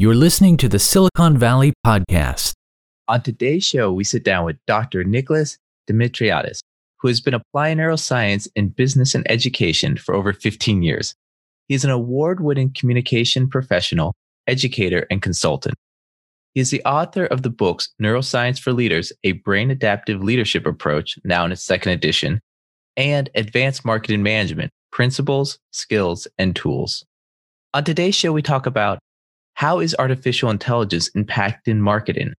You're listening to the Silicon Valley Podcast. On today's show, we sit down with Dr. Nikolaos Dimitriadis, who has been applying neuroscience in business and education for over 15 years. He is an award winning communication professional, educator, and consultant. He is the author of the books Neuroscience for Leaders, a brain adaptive leadership approach, now in its second edition, and Advanced Marketing Management Principles, Skills, and Tools. On today's show, we talk about how is artificial intelligence impacting marketing?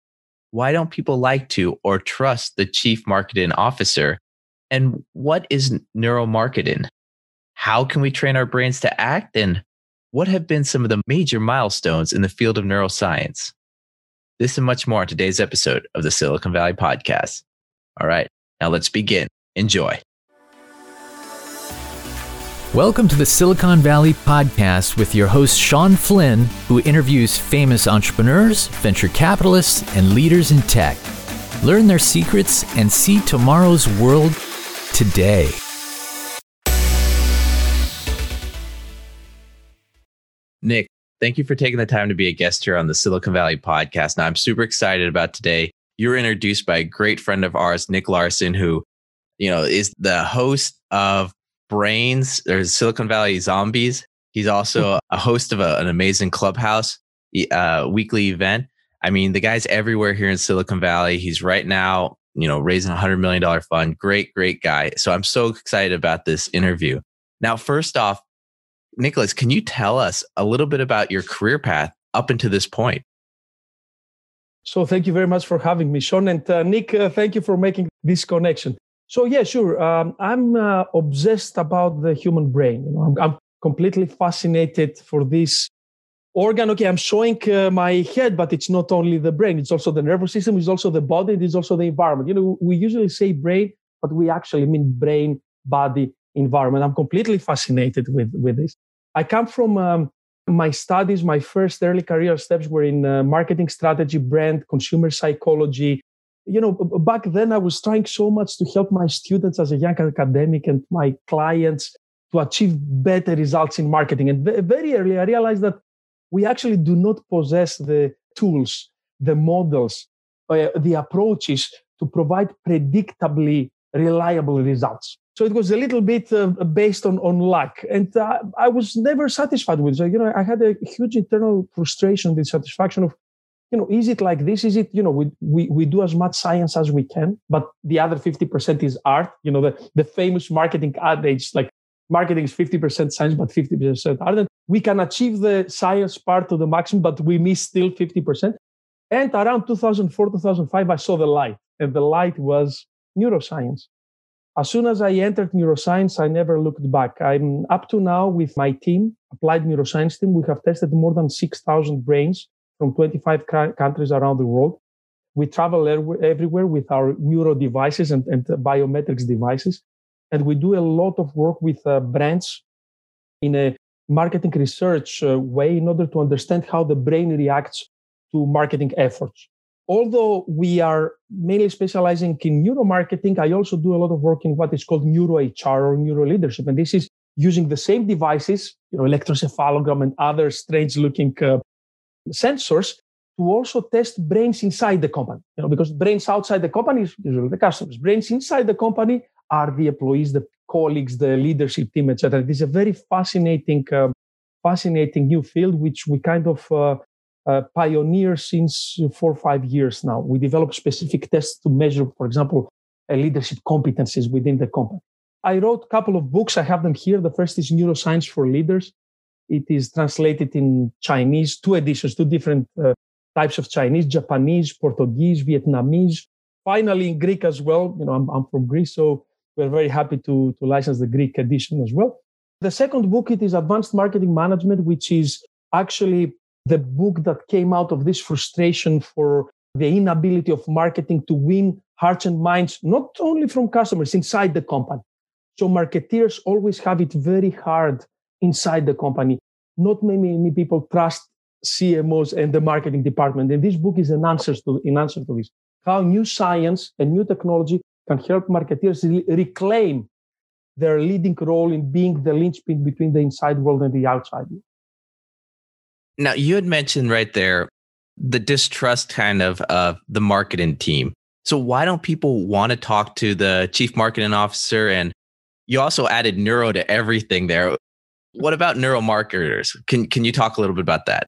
Why don't people like to or trust the chief marketing officer? And what is neuromarketing? How can we train our brains to act? And what have been some of the major milestones in the field of neuroscience? This and much more on today's episode of the Silicon Valley Podcast. All right, now let's begin. Enjoy. Welcome to the Silicon Valley Podcast with your host, Shawn Flynn, who interviews famous entrepreneurs, venture capitalists, and leaders in tech. Learn their secrets and see tomorrow's world today. Nick, thank you for taking the time to be a guest here on the Silicon Valley Podcast. Now, I'm super excited about today. You were introduced by a great friend of ours, Nick Larson, who you know is the host of brains. There's Silicon Valley Zombies. He's also a host of a, an amazing clubhouse uh, weekly event. I mean, the guy's everywhere here in Silicon Valley. He's right now, you know, raising a hundred million dollar fund. Great, great guy. So I'm so excited about this interview. Now, first off, Nicholas, can you tell us a little bit about your career path up until this point? So thank you very much for having me, Shawn. And uh, Nick, uh, thank you for making this connection. So yeah, sure. Um, I'm uh, obsessed about the human brain. You know, I'm, I'm, completely fascinated for this organ. Okay, I'm showing uh, my head, but it's not only the brain; it's also the nervous system. It's also the body. It's also the environment. You know, we usually say brain, but we actually mean brain, body, environment. I'm completely fascinated with with this. I come from um, my studies. My first early career steps were in uh, marketing strategy, brand, consumer psychology, you know, back then I was trying so much to help my students as a young academic and my clients to achieve better results in marketing. And very early, I realized that we actually do not possess the tools, the models, uh, the approaches to provide predictably reliable results. So it was a little bit uh, based on, on luck. And uh, I was never satisfied with it. You know, I had a huge internal frustration, dissatisfaction of you know, is it like this? Is it, you know, we, we, we do as much science as we can, but the other 50% is art. You know, the, the famous marketing adage, like marketing is 50% science, but 50% art. And we can achieve the science part to the maximum, but we miss still 50%. And around 2004, 2005, I saw the light, and the light was neuroscience. As soon as I entered neuroscience, I never looked back. I'm up to now with my team, applied neuroscience team. We have tested more than 6,000 brains from 25 countries around the world. We travel everywhere with our neuro devices and, and biometrics devices. And we do a lot of work with uh, brands in a marketing research uh, way in order to understand how the brain reacts to marketing efforts. Although we are mainly specializing in neuromarketing, I also do a lot of work in what is called neuro HR or neuro leadership. And this is using the same devices, you know, electroencephalogram and other strange looking uh, sensors to also test brains inside the company. You know, because brains outside the company is usually the customers. Brains inside the company are the employees, the colleagues, the leadership team, etc. It is a very fascinating, uh, fascinating new field which we kind of uh, uh, pioneer since four or five years now. We develop specific tests to measure, for example, leadership competencies within the company. I wrote a couple of books. I have them here. The first is Neuroscience for Leaders. It is translated in Chinese, two editions, two different uh, types of Chinese, Japanese, Portuguese, Vietnamese. Finally, in Greek as well. You know, I'm, I'm from Greece, so we're very happy to, to license the Greek edition as well. The second book, it is Advanced Marketing Management, which is actually the book that came out of this frustration for the inability of marketing to win hearts and minds, not only from customers inside the company. So marketeers always have it very hard inside the company. Not many people trust CMOs and the marketing department. And this book is an answer to, an answer to this. How new science and new technology can help marketeers re- reclaim their leading role in being the linchpin between the inside world and the outside world. Now, you had mentioned right there the distrust kind of of the marketing team. So why don't people want to talk to the chief marketing officer? And you also added neuro to everything there. What about neuromarketers? Can can you talk a little bit about that?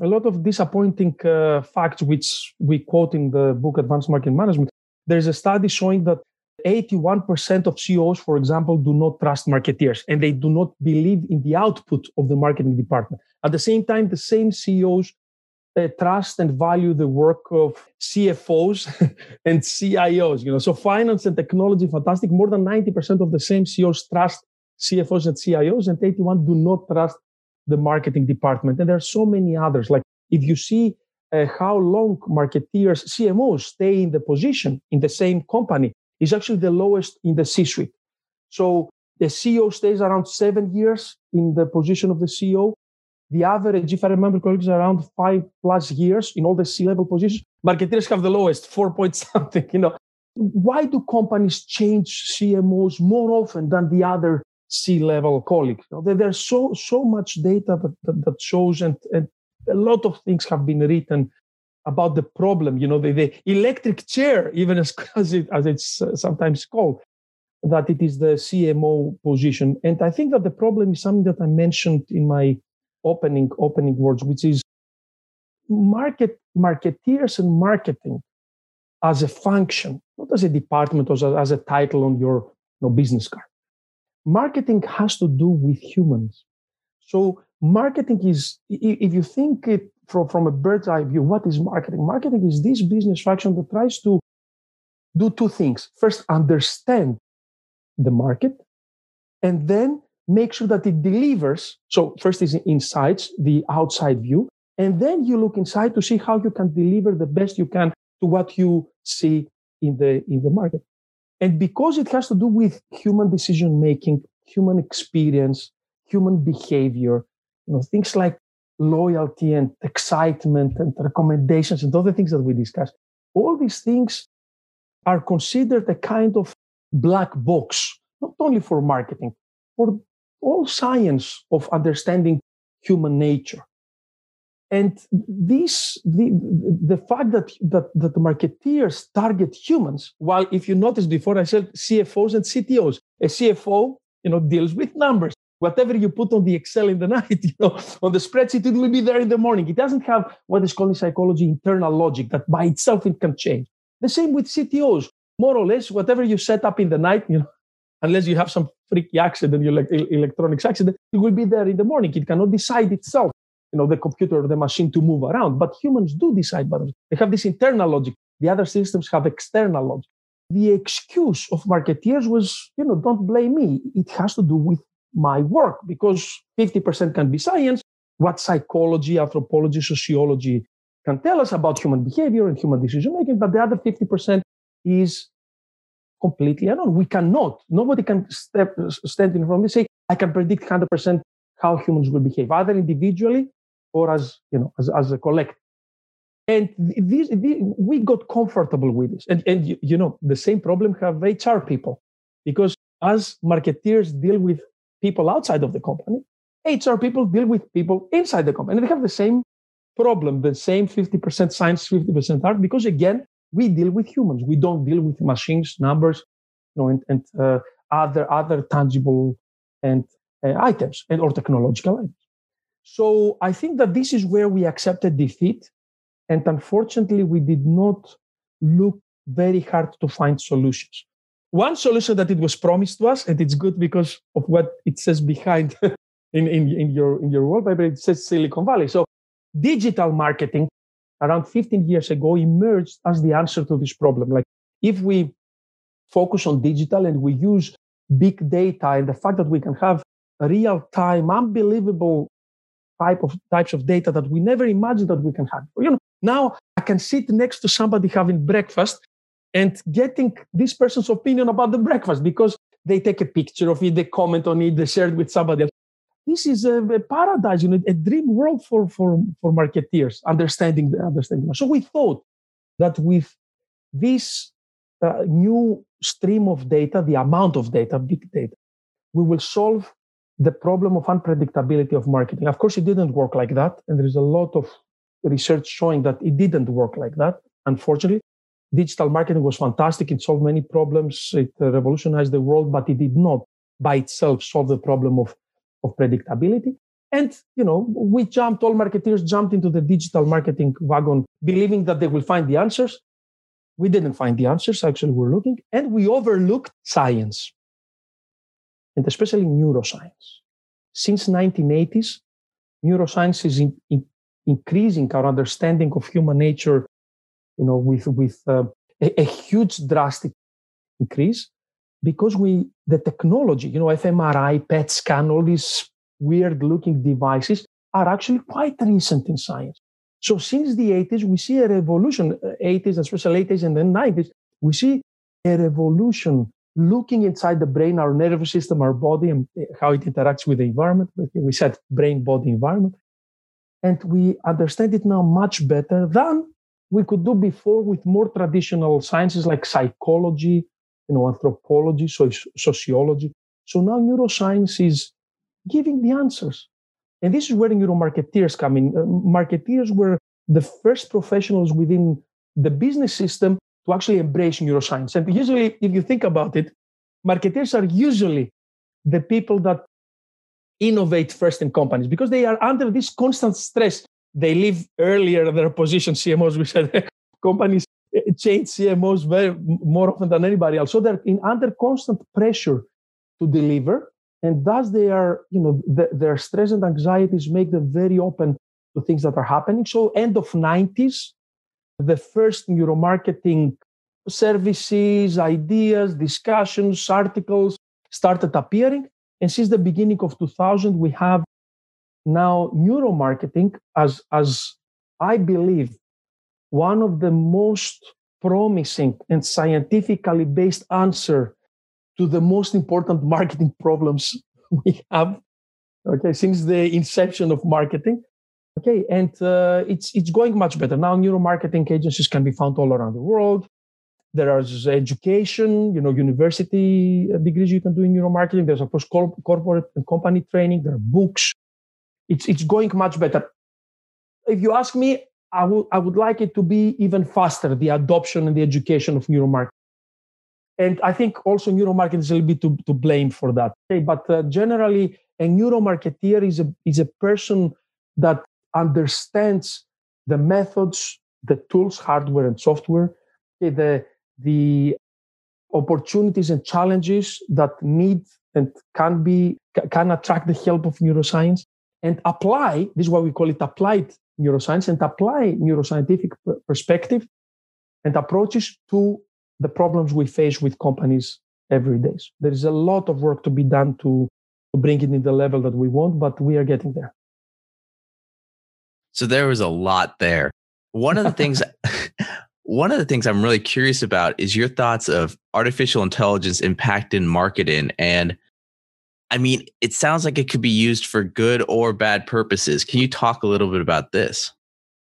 A lot of disappointing uh, facts, which we quote in the book Advanced Marketing Management. There's a study showing that 81% of CEOs, for example, do not trust marketeers and they do not believe in the output of the marketing department. At the same time, the same CEOs uh, trust and value the work of CFOs and CIOs. You know, so finance and technology, fantastic. More than 90% of the same CEOs trust CFOs and CIOs, and 81 do not trust the marketing department. And there are so many others. Like if you see uh, how long marketeers, CMOs stay in the position in the same company, is actually the lowest in the C-suite. So the CEO stays around seven years in the position of the CEO. The average, if I remember correctly, is around five plus years in all the C-level positions. Marketeers have the lowest, four point something. You know, why do companies change CMOs more often than the other C-level colleagues? You know, there's so so much data that, that, that shows, and, and a lot of things have been written about the problem. You know, the, the electric chair, even as as, it, as it's uh, sometimes called, that it is the CMO position. And I think that the problem is something that I mentioned in my opening opening words, which is market marketeers and marketing as a function, not as a department or as a, as a title on your you know, business card. Marketing has to do with humans. So marketing is, if you think it from, from a bird's eye view, what is marketing? Marketing is this business function that tries to do two things. First, understand the market, and then make sure that it delivers. So first is insights, the outside view, and then you look inside to see how you can deliver the best you can to what you see in the in the market. And because it has to do with human decision making, human experience, human behavior, you know, things like loyalty and excitement and recommendations and other things that we discussed. All these things are considered a kind of black box, not only for marketing, for all science of understanding human nature. And this, the, the fact that, that, that the marketeers target humans, while if you noticed before I said CFOs and CTOs, a CFO, you know, deals with numbers. Whatever you put on the Excel in the night, you know, on the spreadsheet, it will be there in the morning. It doesn't have what is called in psychology internal logic that by itself it can change. The same with CTOs. More or less, whatever you set up in the night, you know, unless you have some freaky accident, you like electronics accident, it will be there in the morning. It cannot decide itself, you know, the computer or the machine to move around. But humans do decide themselves. They have this internal logic. The other systems have external logic. The excuse of marketeers was, you know, don't blame me. It has to do with my work because 50% can be science. What psychology, anthropology, sociology can tell us about human behavior and human decision making, but the other 50% is completely unknown. We cannot. Nobody can step, uh, stand in front of me and say, I can predict 100% how humans will behave, either individually or as, you know, as, as a collective. And these, these, we got comfortable with this. And, and you, you know, the same problem have HR people. Because as marketeers deal with people outside of the company, HR people deal with people inside the company. And they have the same problem, the same 50% science, 50% art, because again, we deal with humans. We don't deal with machines, numbers, you know, and, and uh, other other tangible and uh, items and or technological items. So I think that this is where we accepted defeat, and unfortunately, we did not look very hard to find solutions. One solution that it was promised to us, and it's good because of what it says behind in, in, in your in your wallpaper, it says Silicon Valley. So digital marketing around 15 years ago emerged as the answer to this problem. Like if we focus on digital and we use big data and the fact that we can have real time, unbelievable type of types of data that we never imagined that we can have. You know, now I can sit next to somebody having breakfast and getting this person's opinion about the breakfast because they take a picture of it, they comment on it, they share it with somebody else this is a, a, paradise, you know, a dream world for for for marketeers, understanding the understanding. So we thought that with this uh, new stream of data, the amount of data, big data, we will solve the problem of unpredictability of marketing. Of course, it didn't work like that. And there is a lot of research showing that it didn't work like that, unfortunately. Digital marketing was fantastic. It solved many problems. It uh, revolutionized the world, but it did not by itself solve the problem of, of predictability. And, you know, we jumped, all marketeers jumped into the digital marketing wagon, believing that they will find the answers. We didn't find the answers. Actually, we're looking and we overlooked science and especially neuroscience. Since 1980s, neuroscience is in, in, increasing our understanding of human nature, you know, with, with uh, a, a huge drastic increase because we, the technology, you know, fMRI, PET scan, all these weird looking devices are actually quite recent in science. So since the 80s, we see a revolution, 80s, uh, especially 80s and then 90s, we see a revolution looking inside the brain, our nervous system, our body, and how it interacts with the environment. We said brain, body, environment. And we understand it now much better than we could do before with more traditional sciences like psychology, you know, anthropology, so sociology. So now neuroscience is giving the answers. And this is where neuromarketeers come in. Uh, marketeers were the first professionals within the business system to actually embrace neuroscience. And usually, if you think about it, marketers are usually the people that innovate first in companies because they are under this constant stress. They leave earlier their position, CMOs, we said companies change CMOs very more often than anybody else. So they're in under constant pressure to deliver. And thus they are, you know, the, their stress and anxieties make them very open to things that are happening. So end of 90s, the first neuromarketing services, ideas, discussions, articles started appearing. And since the beginning of 2000, we have now neuromarketing as, as I believe, one of the most promising and scientifically based answer to the most important marketing problems we have okay since the inception of marketing Okay, and uh, it's it's going much better now. Neuromarketing agencies can be found all around the world. There is education, you know, university uh, degrees you can do in neuromarketing. There's of course corporate and company training. There are books. It's it's going much better. If you ask me, I would I would like it to be even faster the adoption and the education of neuromarketing. And I think also neuromarketing is a little bit to, to blame for that. Okay, but uh, generally, a neuromarketeer is a is a person that understands the methods, the tools, hardware and software, the, the opportunities and challenges that need and can be can attract the help of neuroscience and apply this is why we call it applied neuroscience and apply neuroscientific perspective and approaches to the problems we face with companies every day. So there is a lot of work to be done to, to bring it in the level that we want but we are getting there so there was a lot there. One of the things one of the things I'm really curious about is your thoughts of artificial intelligence impacting marketing and I mean, it sounds like it could be used for good or bad purposes. Can you talk a little bit about this?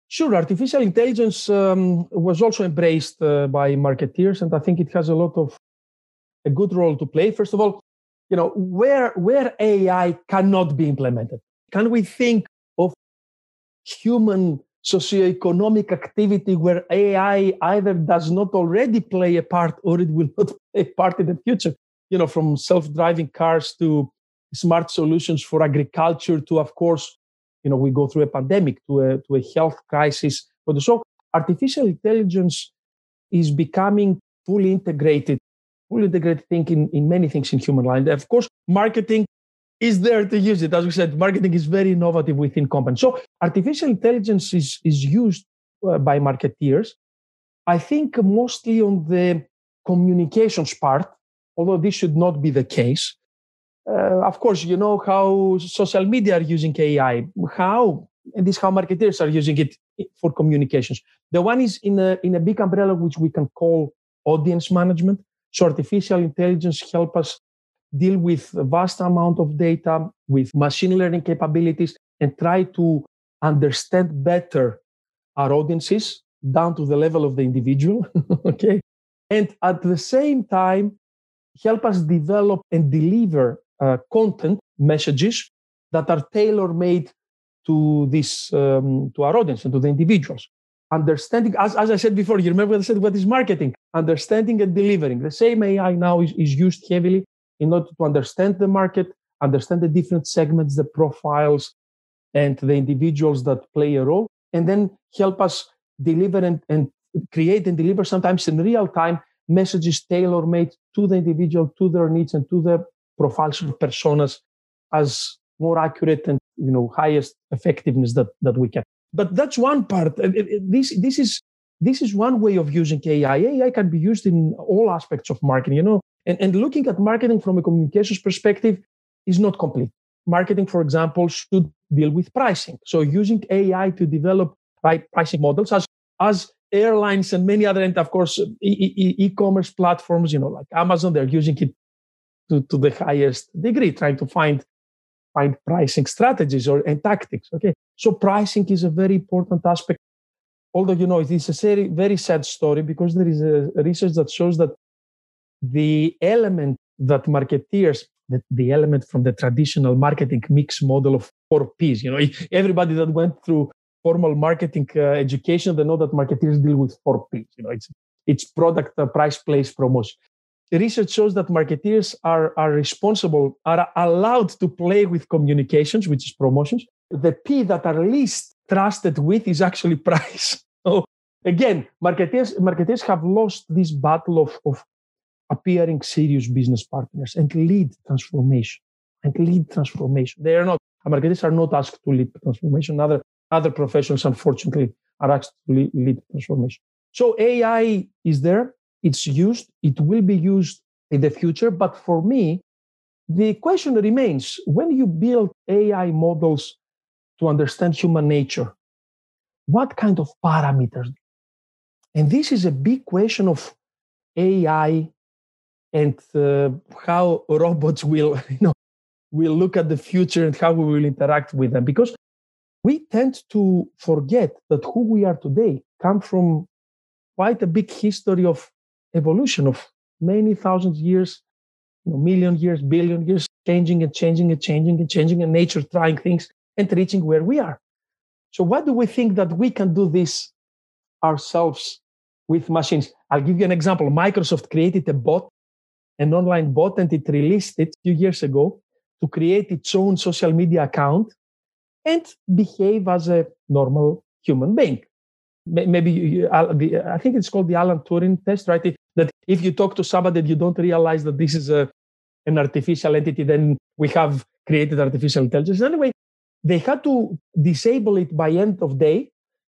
Sure. Artificial intelligence um, was also embraced uh, by marketeers, and I think it has a lot of a good role to play. First of all, you know, where where AI cannot be implemented, can we think human socioeconomic activity where AI either does not already play a part or it will not play a part in the future. You know, from self-driving cars to smart solutions for agriculture to, of course, you know, we go through a pandemic to a to a health crisis. But so artificial intelligence is becoming fully integrated, fully integrated thing in, in many things in human life. Of course, marketing is there to use it. As we said, marketing is very innovative within companies. So artificial intelligence is, is used uh, by marketeers. I think mostly on the communications part, although this should not be the case. Uh, of course, you know how social media are using AI, how, and this how marketeers are using it for communications. The one is in a, in a big umbrella, which we can call audience management. So artificial intelligence help us deal with a vast amount of data, with machine learning capabilities, and try to understand better our audiences down to the level of the individual. okay. And at the same time, help us develop and deliver uh, content messages that are tailor made to this um, to our audience and to the individuals understanding as, as i said before you remember i said what is marketing understanding and delivering the same ai now is, is used heavily in order to understand the market understand the different segments the profiles and the individuals that play a role and then help us deliver and, and create and deliver sometimes in real time messages tailor made to the individual to their needs and to the profiles of personas as more accurate and you know highest effectiveness that that we can. But that's one part. Uh, uh, uh, this this is this is one way of using ai ai can be used in all aspects of marketing. You know and, and looking at marketing from a communications perspective is not complete marketing for example should deal with pricing so using ai to develop right pricing models as as airlines and many other and of course e- e- e-commerce platforms you know like amazon they're using it to, to the highest degree trying to find find pricing strategies or and tactics. Okay, so pricing is a very important aspect. Although you know it is a very very sad story because there is a research that shows that the element that marketeers that the element from the traditional marketing mix model of four P's. You know, everybody that went through formal marketing uh, education, they know that marketeers deal with four P's. You know, it's it's product, uh, price, place, promotion research shows that marketeers are, are responsible, are allowed to play with communications, which is promotions. The P that are least trusted with is actually price. So again, marketeers, marketeers have lost this battle of, of appearing serious business partners and lead transformation and lead transformation. They are not, marketers are not asked to lead transformation. Other, other professions, unfortunately, are asked to lead, lead transformation. So AI is there it's used, it will be used in the future. But for me, the question remains when you build AI models to understand human nature, what kind of parameters? And this is a big question of AI and uh, how robots will, you know, will look at the future and how we will interact with them. Because we tend to forget that who we are today come from quite a big history of evolution of many thousands years, you know, million years, billion years, changing and changing and changing and changing, and nature trying things and reaching where we are. So, why do we think that we can do this ourselves with machines? I'll give you an example. Microsoft created a bot, an online bot, and it released it a few years ago to create its own social media account and behave as a normal human being. Maybe I think it's called the Alan Turing test, right? that if you talk to somebody that you don't realize that this is a, an artificial entity, then we have created artificial intelligence. Anyway, they had to disable it by end of day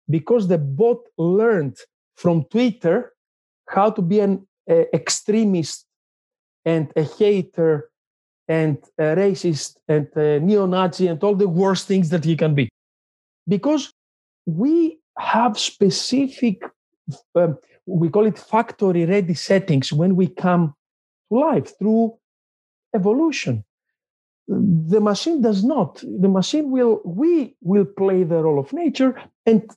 because the bot learned from Twitter how to be an uh, extremist and a hater and a racist and a neo-Nazi and all the worst things that he can be. Because we have specific um, we call it factory ready settings when we come to life through evolution. The machine does not. The machine will we will play the role of nature and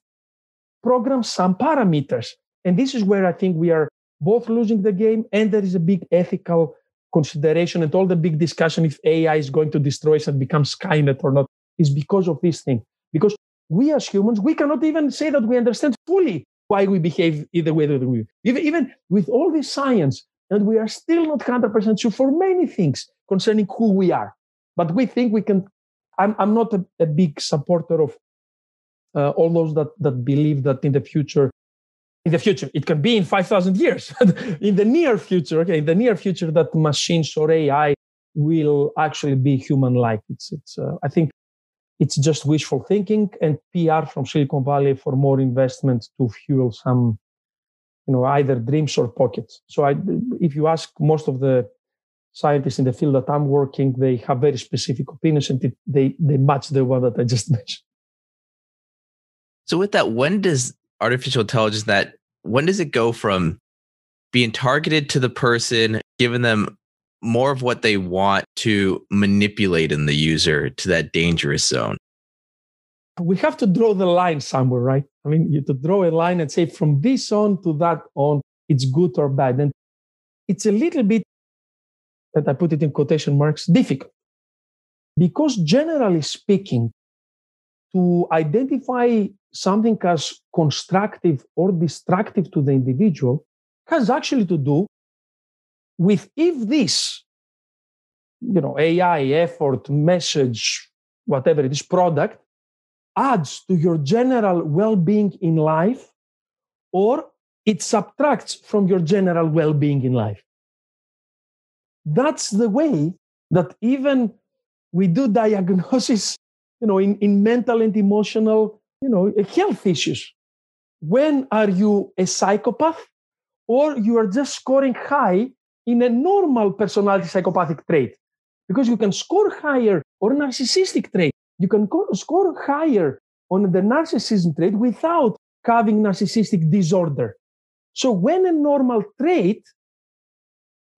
program some parameters. And this is where i think we are both losing the game and there is a big ethical consideration and all the big discussion if ai is going to destroy us and become skynet or not is because of this thing. Because we as humans we cannot even say that we understand fully why we behave either way that we even, even with all this science and we are still not 100% sure for many things concerning who we are. But we think we can i'm, I'm not a, a big supporter of uh, all those that, that believe that in the future in the future it can be in 5000 years in the near future okay in the near future that machines or ai will actually be human like it's it's uh, i think it's just wishful thinking and PR from Silicon Valley for more investment to fuel some, you know, either dreams or pockets. So I, if you ask most of the scientists in the field that I'm working, they have very specific opinions and they, they match the one that I just mentioned. So with that, when does artificial intelligence that, when does it go from being targeted to the person, giving them more of what they want to manipulate in the user to that dangerous zone? We have to draw the line somewhere, right? I mean, you to draw a line and say from this on to that on, it's good or bad. And it's a little bit, and I put it in quotation marks, difficult. Because generally speaking, to identify something as constructive or destructive to the individual has actually to do with if this, you know, AI effort, message, whatever it is, product adds to your general well-being in life or it subtracts from your general well-being in life. That's the way that even we do diagnosis, you know, in, in mental and emotional, you know, health issues. When are you a psychopath or you are just scoring high in a normal personality psychopathic trait? Because you can score higher or narcissistic trait. You can score higher on the narcissism trait without having narcissistic disorder. So when a normal trait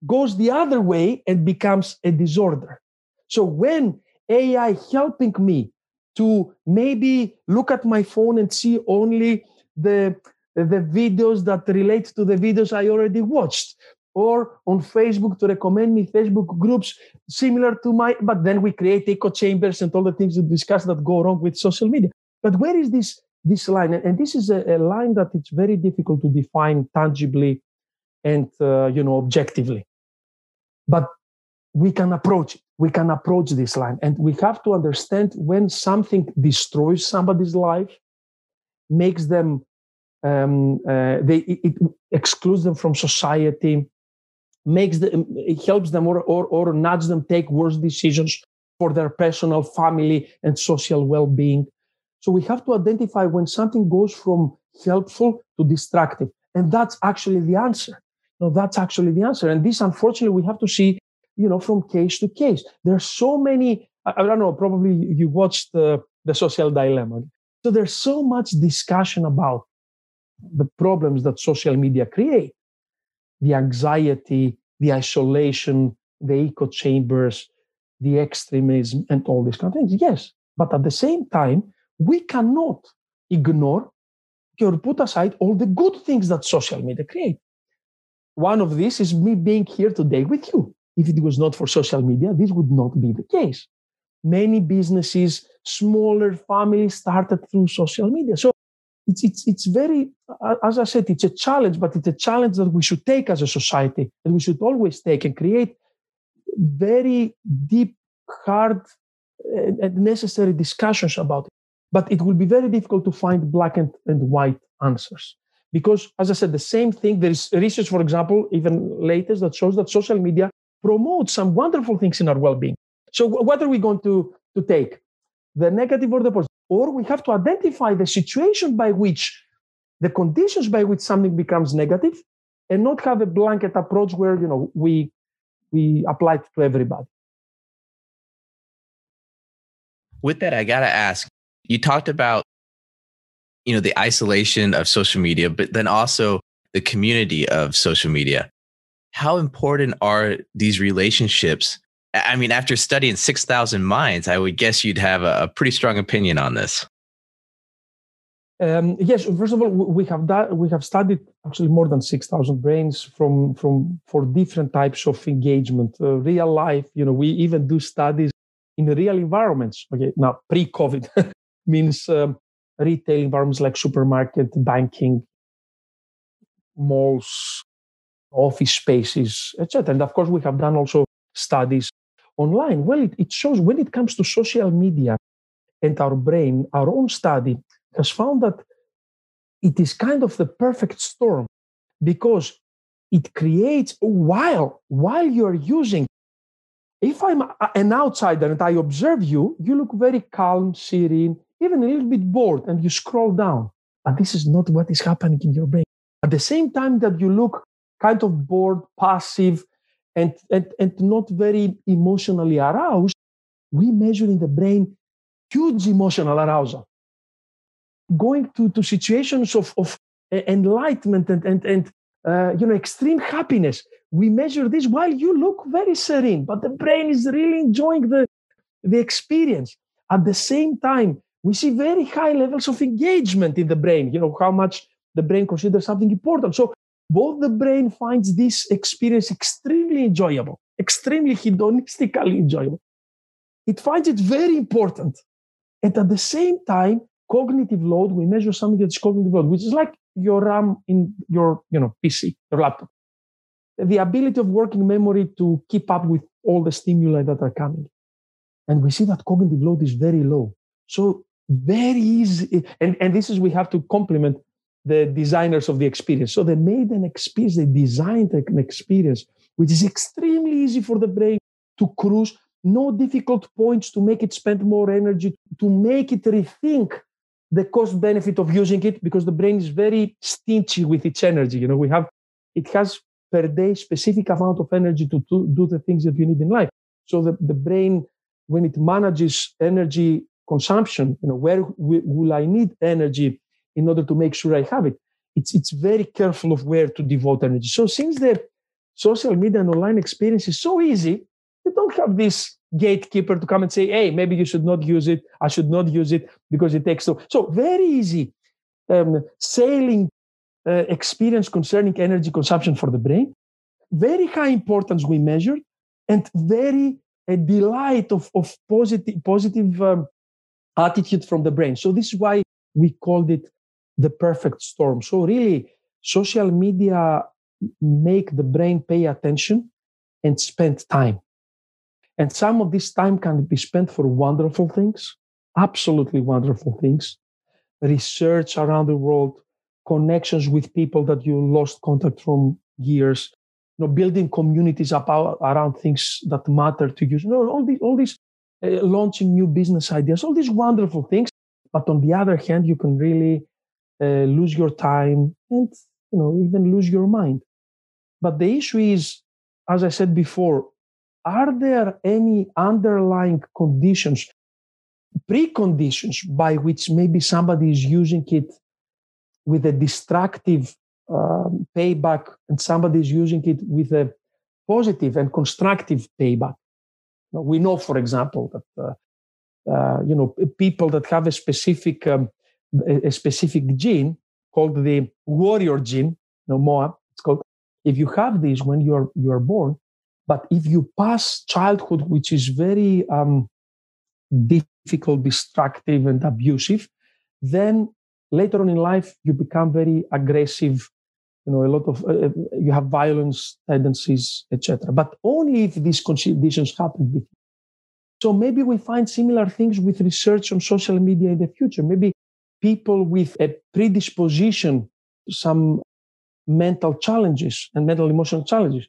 goes the other way and becomes a disorder. So when AI helping me to maybe look at my phone and see only the, the videos that relate to the videos I already watched, or on Facebook to recommend me Facebook groups similar to my, but then we create echo chambers and all the things to discuss that go wrong with social media. But where is this this line? And this is a, a line that it's very difficult to define tangibly and uh, you know objectively. But we can approach it. We can approach this line, and we have to understand when something destroys somebody's life, makes them, um, uh, they it, excludes them from society, makes them, it helps them or, or or nudge them take worse decisions for their personal, family, and social well-being so we have to identify when something goes from helpful to destructive. And that's actually the answer. No, that's actually the answer. And this, unfortunately, we have to see, you know, from case to case. There's so many, I, don't know, probably you watched the, the social dilemma. So there's so much discussion about the problems that social media create the anxiety, the isolation, the echo chambers, the extremism, and all these kind of things. Yes. But at the same time, we cannot ignore or put aside all the good things that social media create. One of these is me being here today with you. If it was not for social media, this would not be the case. Many businesses, smaller families started through social media. So it's, it's, it's very, as I said, it's a challenge, but it's a challenge that we should take as a society and we should always take and create very deep, hard, uh, and necessary discussions about it. But it will be very difficult to find black and, and white answers. Because, as I said, the same thing, there is research, for example, even latest, that shows that social media promotes some wonderful things in our well being. So, what are we going to, to take? The negative or the positive? Or we have to identify the situation by which, the conditions by which something becomes negative, and not have a blanket approach where you know we we apply it to everybody. With that, I gotta ask: you talked about you know the isolation of social media but then also the community of social media how important are these relationships? I mean after studying 6000 minds i would guess you'd have a, pretty strong opinion on this. Um, yes first of all we have that we have studied actually more than 6000 brains from from for different types of engagement uh, real life you know we even do studies in real environments. Okay now pre-covid means um, retail environments like supermarket, banking, malls, office spaces, etc. And of course, we have done also studies online. Well, it, shows when it comes to social media and our brain, our own study has found that it is kind of the perfect storm because it creates while while you're using if i'm an outsider and i observe you you look very calm serene even a little bit bored and you scroll down. And this is not what is happening in your brain. At the same time that you look kind of bored, passive, and, and, and not very emotionally aroused, we measure in the brain huge emotional arousal. Going to, to situations of, of enlightenment and, and, and uh, you know, extreme happiness. We measure this while you look very serene, but the brain is really enjoying the, the experience. At the same time, we see very high levels of engagement in the brain, you know, how much the brain considers something important. So both the brain finds this experience extremely enjoyable, extremely hedonistically enjoyable. it finds it very important. And at the same time, cognitive load, we measure something that's cognitive load, which is like your RAM in your you know PC, your laptop. The ability of working memory to keep up with all the stimuli that are coming. And we see that cognitive load is very low. So very easy. And, and this is we have to compliment the designers of the experience. So they made an experience, they designed an experience which is extremely easy for the brain to cruise, no difficult points to make it spend more energy, to make it rethink the cost benefit of using it because the brain is very stingy with its energy. You know, we have, it has per day specific amount of energy to, to do the things that you need in life. So the, the brain, when it manages energy consumption, you know, where will I need energy in order to make sure I have it? It's, it's very careful of where to devote energy. So since the social media and online experience is so easy, you don't have this gatekeeper to come and say, hey, maybe you should not use it. I should not use it because it takes so. So very easy um, sailing uh, experience concerning energy consumption for the brain. Very high importance we measured and very a delight of, of positive, positive um, attitude from the brain. So this is why we called it the perfect storm. So really, social media make the brain pay attention and spend time. And some of this time can be spent for wonderful things, absolutely wonderful things, research around the world, connections with people that you lost contact from years, you know, building communities about, around things that matter to you. you know, all these, all these uh, launching new business ideas, all these wonderful things. But on the other hand, you can really uh, lose your time and you know even lose your mind. But the issue is, as I said before, are there any underlying conditions, preconditions by which maybe somebody is using it with a destructive um, payback and somebody is using it with a positive and constructive payback? Now, we know, for example, that uh, uh, you know people that have a specific um, a specific gene called the warrior gene, you know, MOA. It's called. If you have this when you're you are born, but if you pass childhood, which is very um, difficult, destructive, and abusive, then later on in life you become very aggressive. You know, a lot of uh, uh you have violence tendencies, etc. But only if these conditions happen. So maybe we find similar things with research on social media in the future. Maybe people with a predisposition to some mental challenges and mental emotional challenges,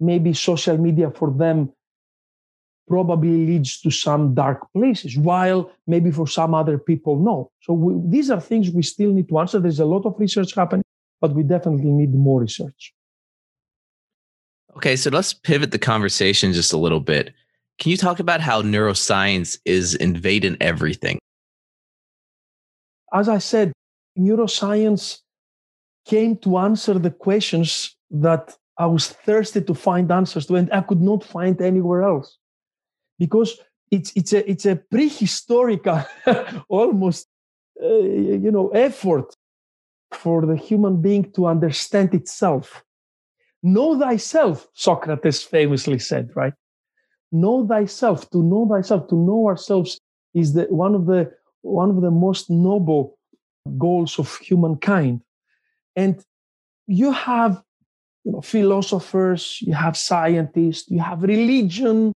maybe social media for them probably leads to some dark places, while maybe for some other people, no. So we, these are things we still need to answer. There's a lot of research happening, but we definitely need more research. Okay, so let's pivot the conversation just a little bit. Can you talk about how neuroscience is invading everything? As I said, neuroscience came to answer the questions that I was thirsty to find answers to, and I could not find anywhere else. Because it's, it's, a, it's a prehistoric, almost, uh, you know, effort for the human being to understand itself. Know thyself, Socrates famously said, right? know thyself to know thyself to know ourselves is the one of the one of the most noble goals of humankind. And you have you know philosophers you have scientists you have religion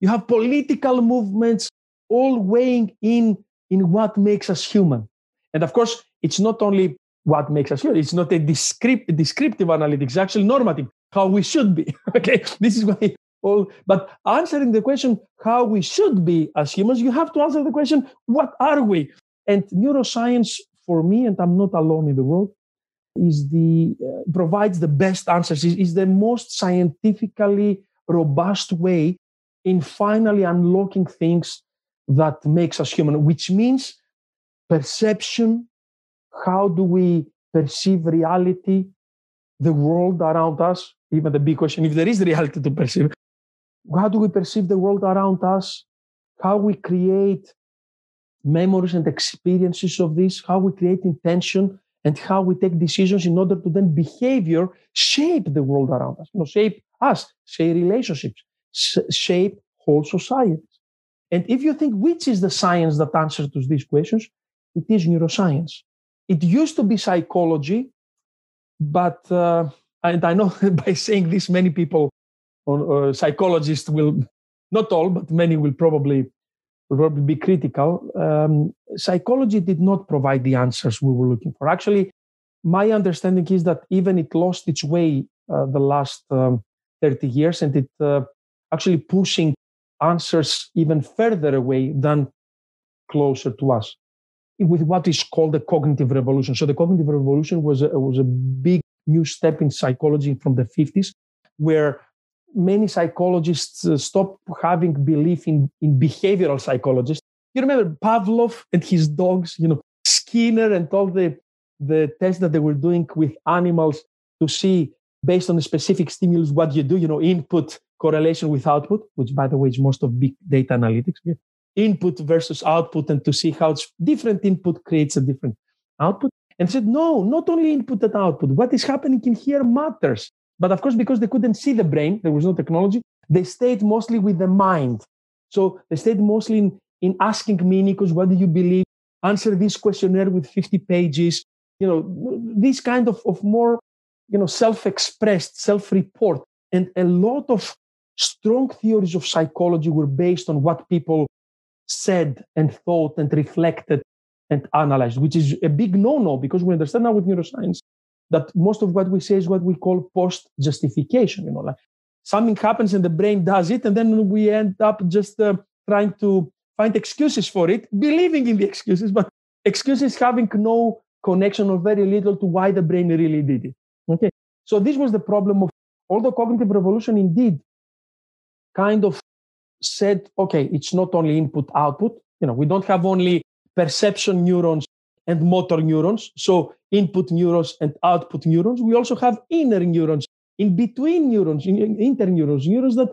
you have political movements all weighing in in what makes us human. And of course it's not only what makes us human it's not a descriptive, descriptive analytics actually normative how we should be okay? This is why all. But answering the question how we should be as humans you have to answer the question what are we? And neuroscience for me and i'm not alone in the world is the uh, provides the best answers is, is the most scientifically robust way in finally unlocking things that makes us human which means perception how do we perceive reality the world around us even the big question if there is reality to perceive how do we perceive the world around us? How we create memories and experiences of this, how we create intention, and how we take decisions in order to then behavior shape the world around us, you know, shape us, shape relationships, shape whole societies. And if you think which is the science that answers to these questions, it is neuroscience. It used to be psychology, but uh, and I know by saying this, many people, or, uh, psychologists will, not all, but many will probably will probably be critical. Um, psychology did not provide the answers we were looking for. Actually, my understanding is that even it lost its way uh, the last um, 30 years and it uh, actually pushing answers even further away than closer to us with what is called the cognitive revolution. So the cognitive revolution was a, was a big new step in psychology from the 50s where many psychologists uh, stopped having belief in, in behavioral psychologists. You remember Pavlov and his dogs, you know, Skinner and all the, the tests that they were doing with animals to see based on a specific stimulus what you do, you know, input correlation with output, which by the way is most of big data analytics. Input versus output and to see how different input creates a different output. And said, no, not only input and output. What is happening in here matters. But of course, because they couldn't see the brain, there was no technology, they stayed mostly with the mind. So they stayed mostly in, in asking Minikos, what do you believe? Answer this questionnaire with 50 pages. You know, this kind of, of more, you know, self-expressed, self-report. And a lot of strong theories of psychology were based on what people said and thought and reflected and analyzed, which is a big no-no because we understand now with neuroscience that most of what we say is what we call post justification. You know, like something happens and the brain does it, and then we end up just uh, trying to find excuses for it, believing in the excuses, but excuses having no connection or very little to why the brain really did it. Okay, so this was the problem of all the cognitive revolution. Indeed, kind of said, okay, it's not only input output. You know, we don't have only perception neurons and motor neurons. So input neurons and output neurons. We also have inner neurons, in between neurons, interneurons, neurons that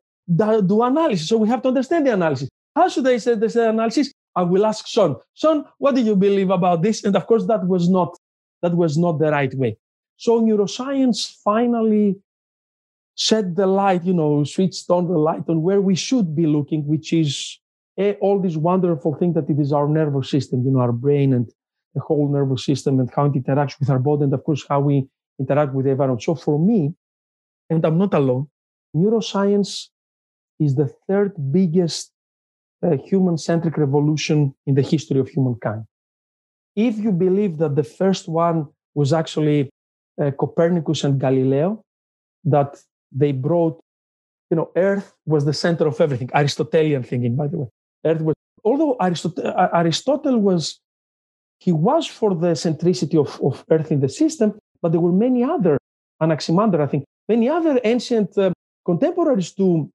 do analysis. So we have to understand the analysis. How should I say this analysis? I will ask Shawn. Shawn, what do you believe about this? And of course, that was not that was not the right way. So neuroscience finally shed the light, you know, switched on the light on where we should be looking, which is eh, all this wonderful thing that it is our nervous system, you know, our brain and the whole nervous system and how it interacts with our body, and of course, how we interact with the environment. So for me, and I'm not alone, neuroscience is the third biggest uh, human centric revolution in the history of humankind. If you believe that the first one was actually uh, Copernicus and Galileo, that they brought, you know, Earth was the center of everything, Aristotelian thinking, by the way. Earth was, although Aristot- uh, Aristotle was he was for the centricity of, of Earth in the system, but there were many other, Anaximander, I think, many other ancient uh, contemporaries to,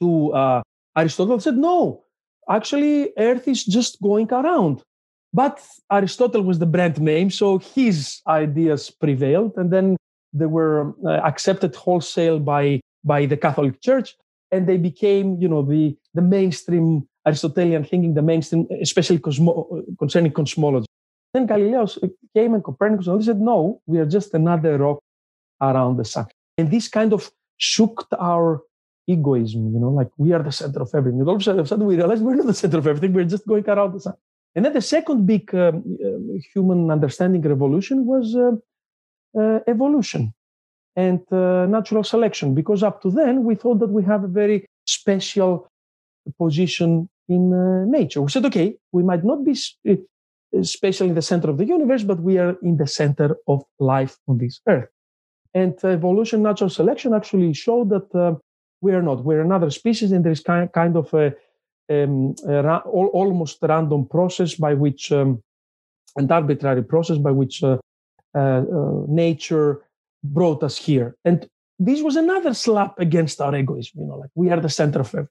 to uh, Aristotle said, no, actually, Earth is just going around. But Aristotle was the brand name, so his ideas prevailed, and then they were uh, accepted wholesale by, by the Catholic Church, and they became, you know, the, the mainstream Aristotelian thinking, the mainstream, especially cosmo- concerning cosmology. Then Galileo came and Copernicus and they said, no, we are just another rock around the sun. And this kind of shook our egoism, you know, like we are the center of everything. And all of a sudden we realized we're not the center of everything, we're just going around the sun. And then the second big um, uh, human understanding revolution was uh, uh, evolution and uh, natural selection, because up to then we thought that we have a very special position in uh, nature. We said, okay, we might not be especially in the center of the universe, but we are in the center of life on this earth. And evolution, natural selection actually showed that uh, we are not. We're another species, and there is kind, kind of a, um, a ra- almost random process by which, um, an arbitrary process by which uh, uh, uh, nature brought us here. And this was another slap against our egoism. You know, like we are the center of everything.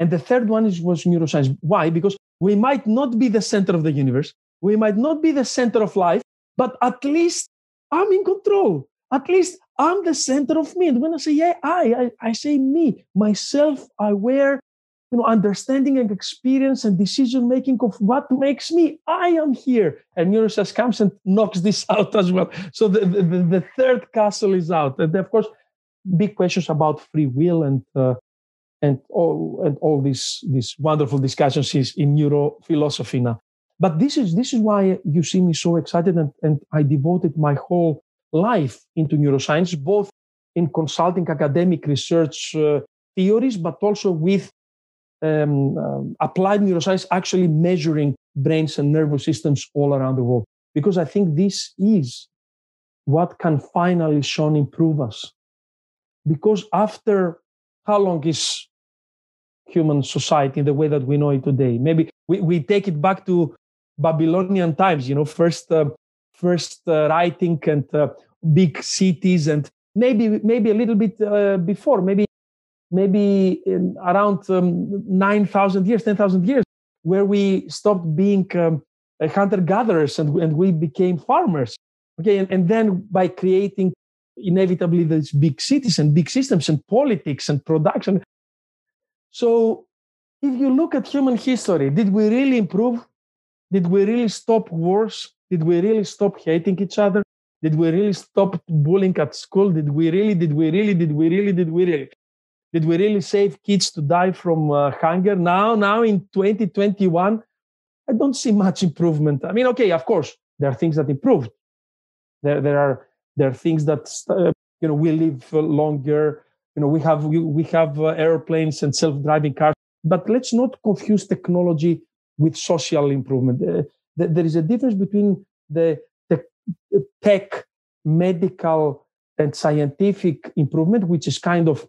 And the third one is, was neuroscience. Why? Because we might not be the center of the universe, we might not be the center of life, but at least I'm in control. At least I'm the center of me. And when I say yeah, I, I, I say me, myself, aware, you know, understanding and experience and decision making of what makes me. I am here. And neuroscience comes and knocks this out as well. So the, the, the third castle is out. And of course, big questions about free will and uh, and all and all these these wonderful discussions is in neurophilosophy now. But this is this is why you see me so excited, and, and I devoted my whole life into neuroscience, both in consulting academic research uh, theories, but also with um, um, applied neuroscience, actually measuring brains and nervous systems all around the world. Because I think this is what can finally, Shawn, improve us. Because after how long is human society in the way that we know it today? Maybe we, we take it back to Babylonian times, you know, first uh, first uh, writing and uh, big cities, and maybe maybe a little bit uh, before, maybe maybe around um, nine thousand years, ten thousand years, where we stopped being um, hunter gatherers and and we became farmers. Okay, and, and then by creating inevitably these big cities and big systems and politics and production. So if you look at human history, did we really improve? Did we really stop wars? Did we really stop hating each other? Did we really stop bullying at school? Did we really, did we really, did we really, did we really? Did we really save kids to die from uh, hunger? Now, now in 2021, I don't see much improvement. I mean, okay, of course, there are things that improved. There, there are there are things that uh, you know we live longer. You know, we have we, we have uh, airplanes and self-driving cars. But let's not confuse technology with social improvement. Uh, th- there is a difference between the, the, tech, medical, and scientific improvement, which is kind of,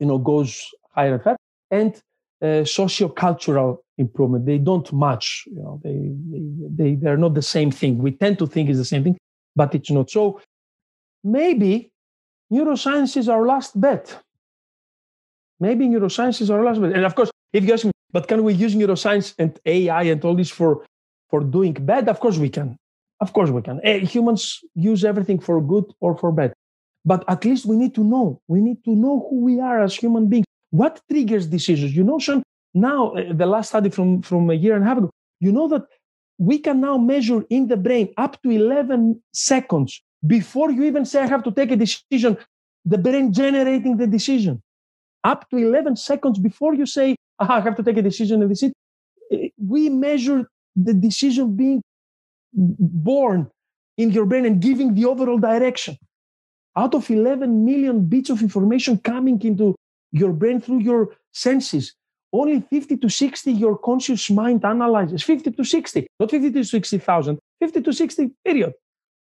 you know, goes higher and higher, and uh, socio-cultural improvement. They don't match. You know, they, they they they're not the same thing. We tend to think it's the same thing, but it's not. So maybe neuroscience is our last bet. Maybe neuroscience is our last bet. And of course, if you ask me, but can we use neuroscience and AI and all this for, for doing bad? Of course we can. Of course we can. Eh, humans use everything for good or for bad. But at least we need to know. We need to know who we are as human beings. What triggers decisions? You know, Shawn, now, uh, the last study from, from a year and a half ago, you know that we can now measure in the brain up to 11 seconds before you even say, I have to take a decision, the brain generating the decision. Up to 11 seconds before you say, I have to take a decision and decide, eh, we measure the decision being born in your brain and giving the overall direction. Out of 11 million bits of information coming into your brain through your senses, only 50 to 60 your conscious mind analyzes. 50 to 60, not 50 to 60,000, 50 to 60, period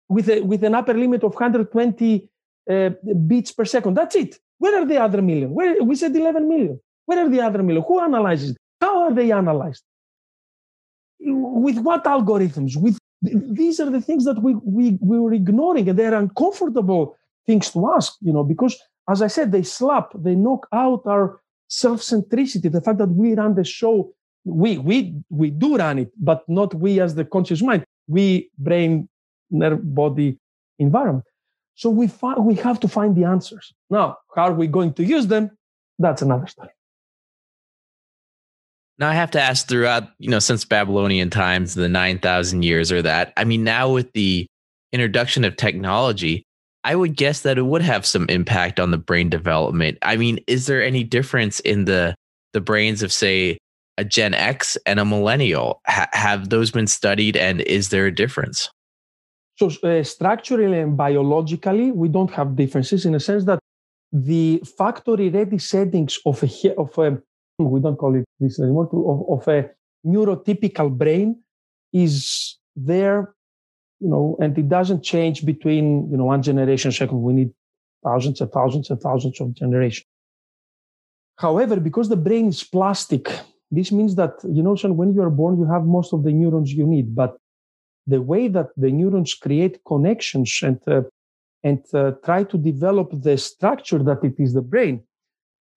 with, a, with an upper limit of 120 uh, bits per second. That's it. Where are the other million? Where, we said 11 million. Where are the other million? Who analyzes it? How are they analyzed? With what algorithms? With these are the things that we, we, we were ignoring, and they're uncomfortable things to ask, you know, because as I said, they slap, they knock out our self-centricity, the fact that we run the show, we we we do run it, but not we as the conscious mind. We brain nerve body environment. So we, fi- we have to find the answers. Now, how are we going to use them? That's another story. Now I have to ask throughout, you know, since Babylonian times, the 9,000 years or that, I mean, now with the introduction of technology, I would guess that it would have some impact on the brain development. I mean, is there any difference in the the brains of say a Gen X and a millennial? Ha- have those been studied and is there a difference? So uh, structurally and biologically, we don't have differences in a sense that the factory-ready settings of a of a we don't call it this anymore of, of a neurotypical brain is there, you know, and it doesn't change between you know one generation second. We need thousands and thousands and thousands of generations. However, because the brain is plastic, this means that you know, when you are born, you have most of the neurons you need, but the way that the neurons create connections and uh, and uh, try to develop the structure that it is the brain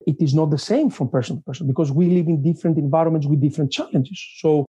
it is not the same from person to person because we live in different environments with different challenges. So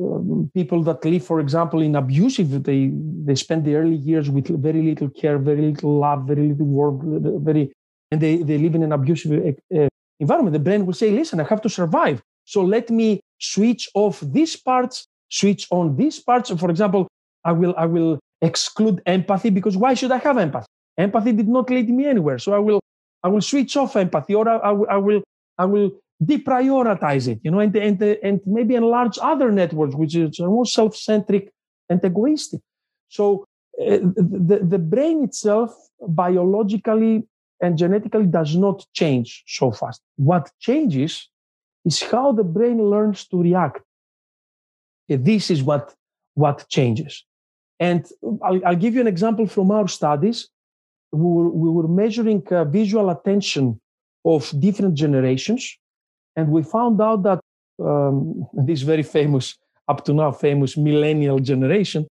um, people that live for example in abusive they they spend the early years with very little care very little love very little work very and they, they live in an abusive uh, environment. The brain will say listen i have to survive. So let me switch off these parts switch on these parts. For example, I will I will exclude empathy because why should I have empathy? Empathy did not lead me anywhere. So I will I will switch off empathy or I, I, will I will deprioritize it, you know, and, and, and maybe enlarge other networks, which is more self-centric and egoistic. So uh, the, the brain itself biologically and genetically does not change so fast. What changes is how the brain learns to react. This is what, what changes. And I'll, I'll give you an example from our studies. We were, we were measuring uh, visual attention of different generations. And we found out that um, this very famous, up to now famous millennial generation,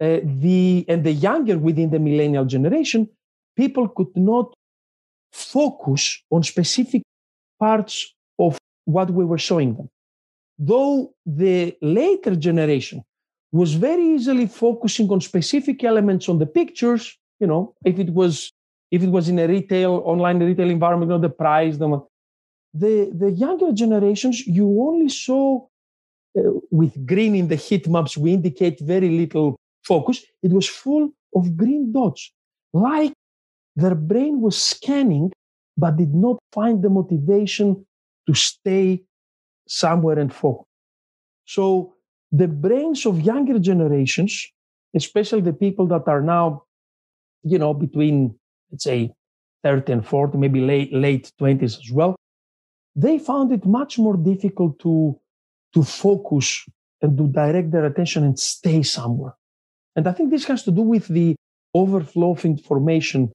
uh, the and the younger within the millennial generation, people could not focus on specific parts of what we were showing them. Though the later generation was very easily focusing on specific elements on the pictures, you know, if it was if it was in a retail, online retail environment, you know, the price, the the, the younger generations, you only saw uh, with green in the heat maps, we indicate very little focus. It was full of green dots, like their brain was scanning, but did not find the motivation to stay somewhere and focus. So the brains of younger generations, especially the people that are now, you know, between let's say 30 and 40, maybe late late 20s as well, they found it much more difficult to to focus and to direct their attention and stay somewhere. And I think this has to do with the overflow of information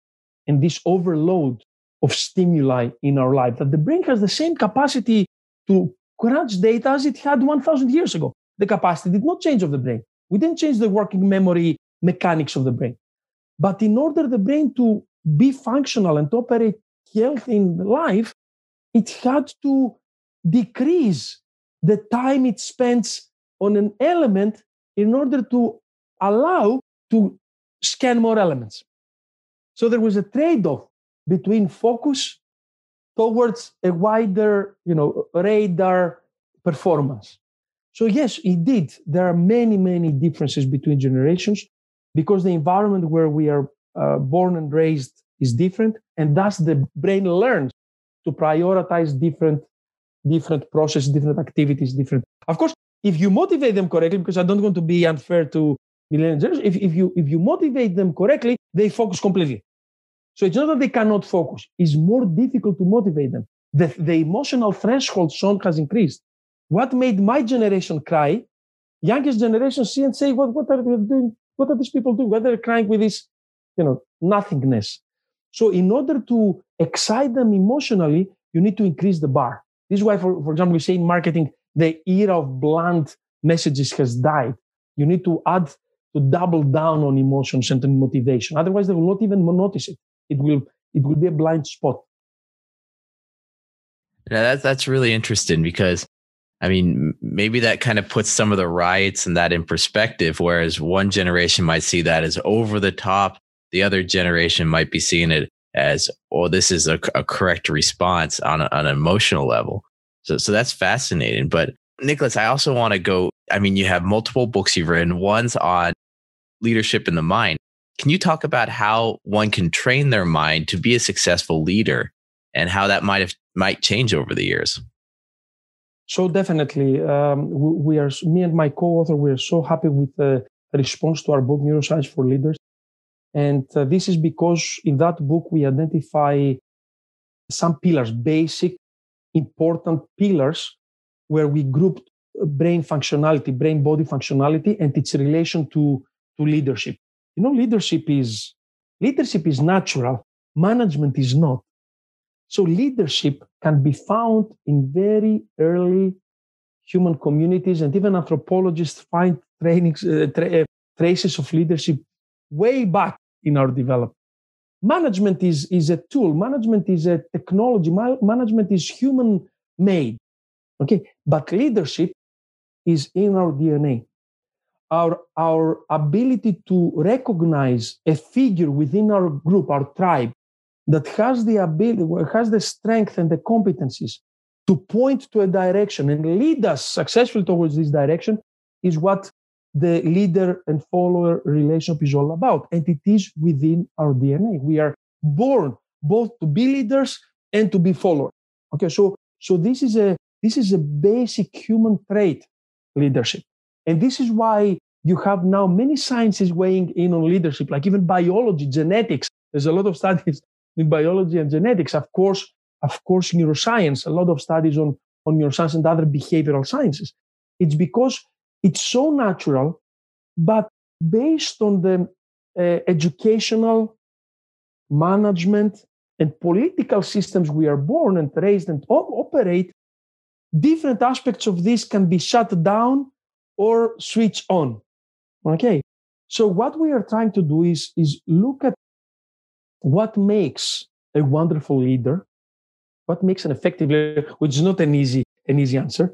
and this overload of stimuli in our life that the brain has the same capacity to crunch data as it had 1000 years ago. The capacity did not change of the brain. We didn't change the working memory mechanics of the brain. But in order the brain to be functional and to operate healthy in life it had to decrease the time it spends on an element in order to allow to scan more elements. So there was a trade-off between focus towards a wider, you know, radar performance. So yes, indeed, there are many, many differences between generations because the environment where we are uh, born and raised is different, and thus the brain learns to prioritize different, different processes, different activities, different. Of course, if you motivate them correctly, because I don't want to be unfair to millennials, if, if you if you motivate them correctly, they focus completely. So it's not that they cannot focus, it's more difficult to motivate them. The, the emotional threshold Shawn has increased. What made my generation cry, youngest generation see and say, what, what are they doing? What are these people doing? Why they're crying with this, you know, nothingness. So in order to excite them emotionally, you need to increase the bar. This is why, for, for example, we say in marketing, the era of blunt messages has died. You need to add to double down on emotions and on motivation. Otherwise, they will not even notice it it will it will be a blind spot. Yeah, that's that's really interesting because I mean, maybe that kind of puts some of the riots and that in perspective, whereas one generation might see that as over the top, the other generation might be seeing it as, oh, this is a, a correct response on, a, on an emotional level. So, so that's fascinating. But Nicholas, I also want to go. I mean, you have multiple books you've written. One's on leadership in the mind. Can you talk about how one can train their mind to be a successful leader and how that might have might change over the years? So definitely, um, we are me and my co-author. We are so happy with the response to our book, Neuroscience for Leaders, and uh, this is because in that book we identify some pillars, basic, important pillars, where we grouped brain functionality, brain body functionality, and its relation to to leadership. You know, leadership is leadership is natural, management is not. So leadership can be found in very early human communities, and even anthropologists find trainings, uh, tra- uh, traces of leadership way back in our development. Management is, is a tool. Management is a technology. Ma- management is human made. Okay. But leadership is in our DNA our, our ability to recognize a figure within our group, our tribe, that has the ability, has the strength and the competencies to point to a direction and lead us successfully towards this direction is what the leader and follower relationship is all about. And it is within our DNA. We are born both to be leaders and to be followers. Okay, so So this is a this is a basic human trait, leadership. And this is why you have now many sciences weighing in on leadership, like even biology, genetics. There's a lot of studies in biology and genetics. Of course, of course, neuroscience, a lot of studies on, on neuroscience and other behavioral sciences. It's because it's so natural, but based on the uh, educational, management, and political systems we are born and raised and op- operate, different aspects of this can be shut down or switch on. Okay. So what we are trying to do is, is look at what makes a wonderful leader, what makes an effective leader, which is not an easy, an easy answer.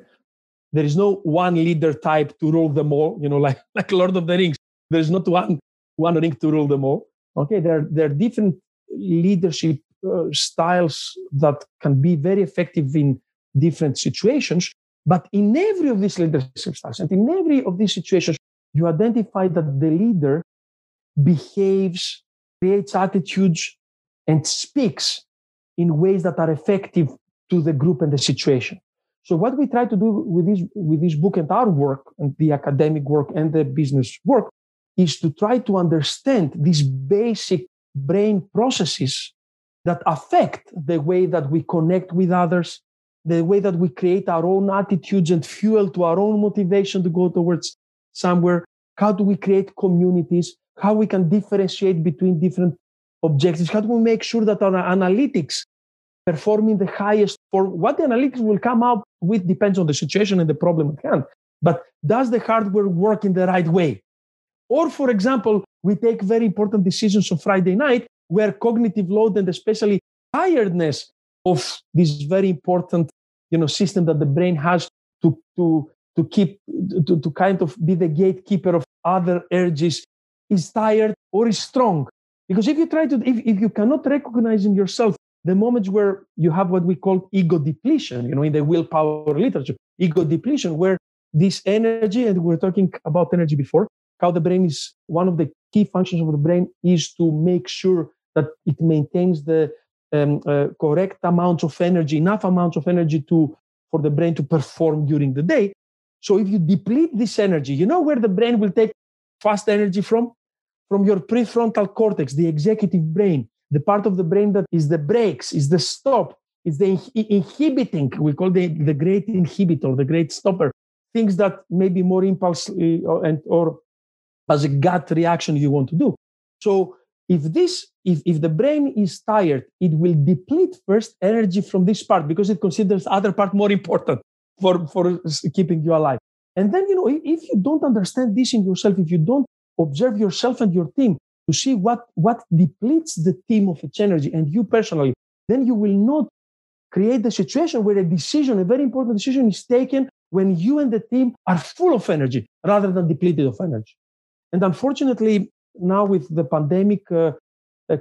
There is no one leader type to rule them all, you know, like, like Lord of the Rings. There's not one, one ring to rule them all. Okay, there, there are different leadership uh, styles that can be very effective in different situations. But in every of these leadership styles and in every of these situations, you identify that the leader behaves, creates attitudes, and speaks in ways that are effective to the group and the situation. So what we try to do with this, with this book and our work and the academic work and the business work is to try to understand these basic brain processes that affect the way that we connect with others, the way that we create our own attitudes and fuel to our own motivation to go towards somewhere. How do we create communities? How we can differentiate between different objectives? How do we make sure that our analytics performing the highest for what the analytics will come up with depends on the situation and the problem at hand. But does the hardware work in the right way? Or, for example, we take very important decisions on Friday night where cognitive load and especially tiredness of this very important you know system that the brain has to to to keep to, to kind of be the gatekeeper of other urges is tired or is strong. Because if you try to if, if you cannot recognize in yourself the moments where you have what we call ego depletion you know in the willpower literature ego depletion where this energy and we are talking about energy before how the brain is one of the key functions of the brain is to make sure that it maintains the um, uh, correct amount of energy, enough amount of energy to for the brain to perform during the day. So if you deplete this energy, you know where the brain will take fast energy from? From your prefrontal cortex, the executive brain, the part of the brain that is the brakes, is the stop, is the inhibiting. We call the, the great inhibitor, the great stopper. Things that may be more impulse uh, and or as a gut reaction you want to do. So if this if, if the brain is tired it will deplete first energy from this part because it considers other part more important for for keeping you alive. And then you know if you don't understand this in yourself if you don't observe yourself and your team to see what what depletes the team of its energy and you personally then you will not create the situation where a decision a very important decision is taken when you and the team are full of energy rather than depleted of energy. And unfortunately now with the pandemic, uh,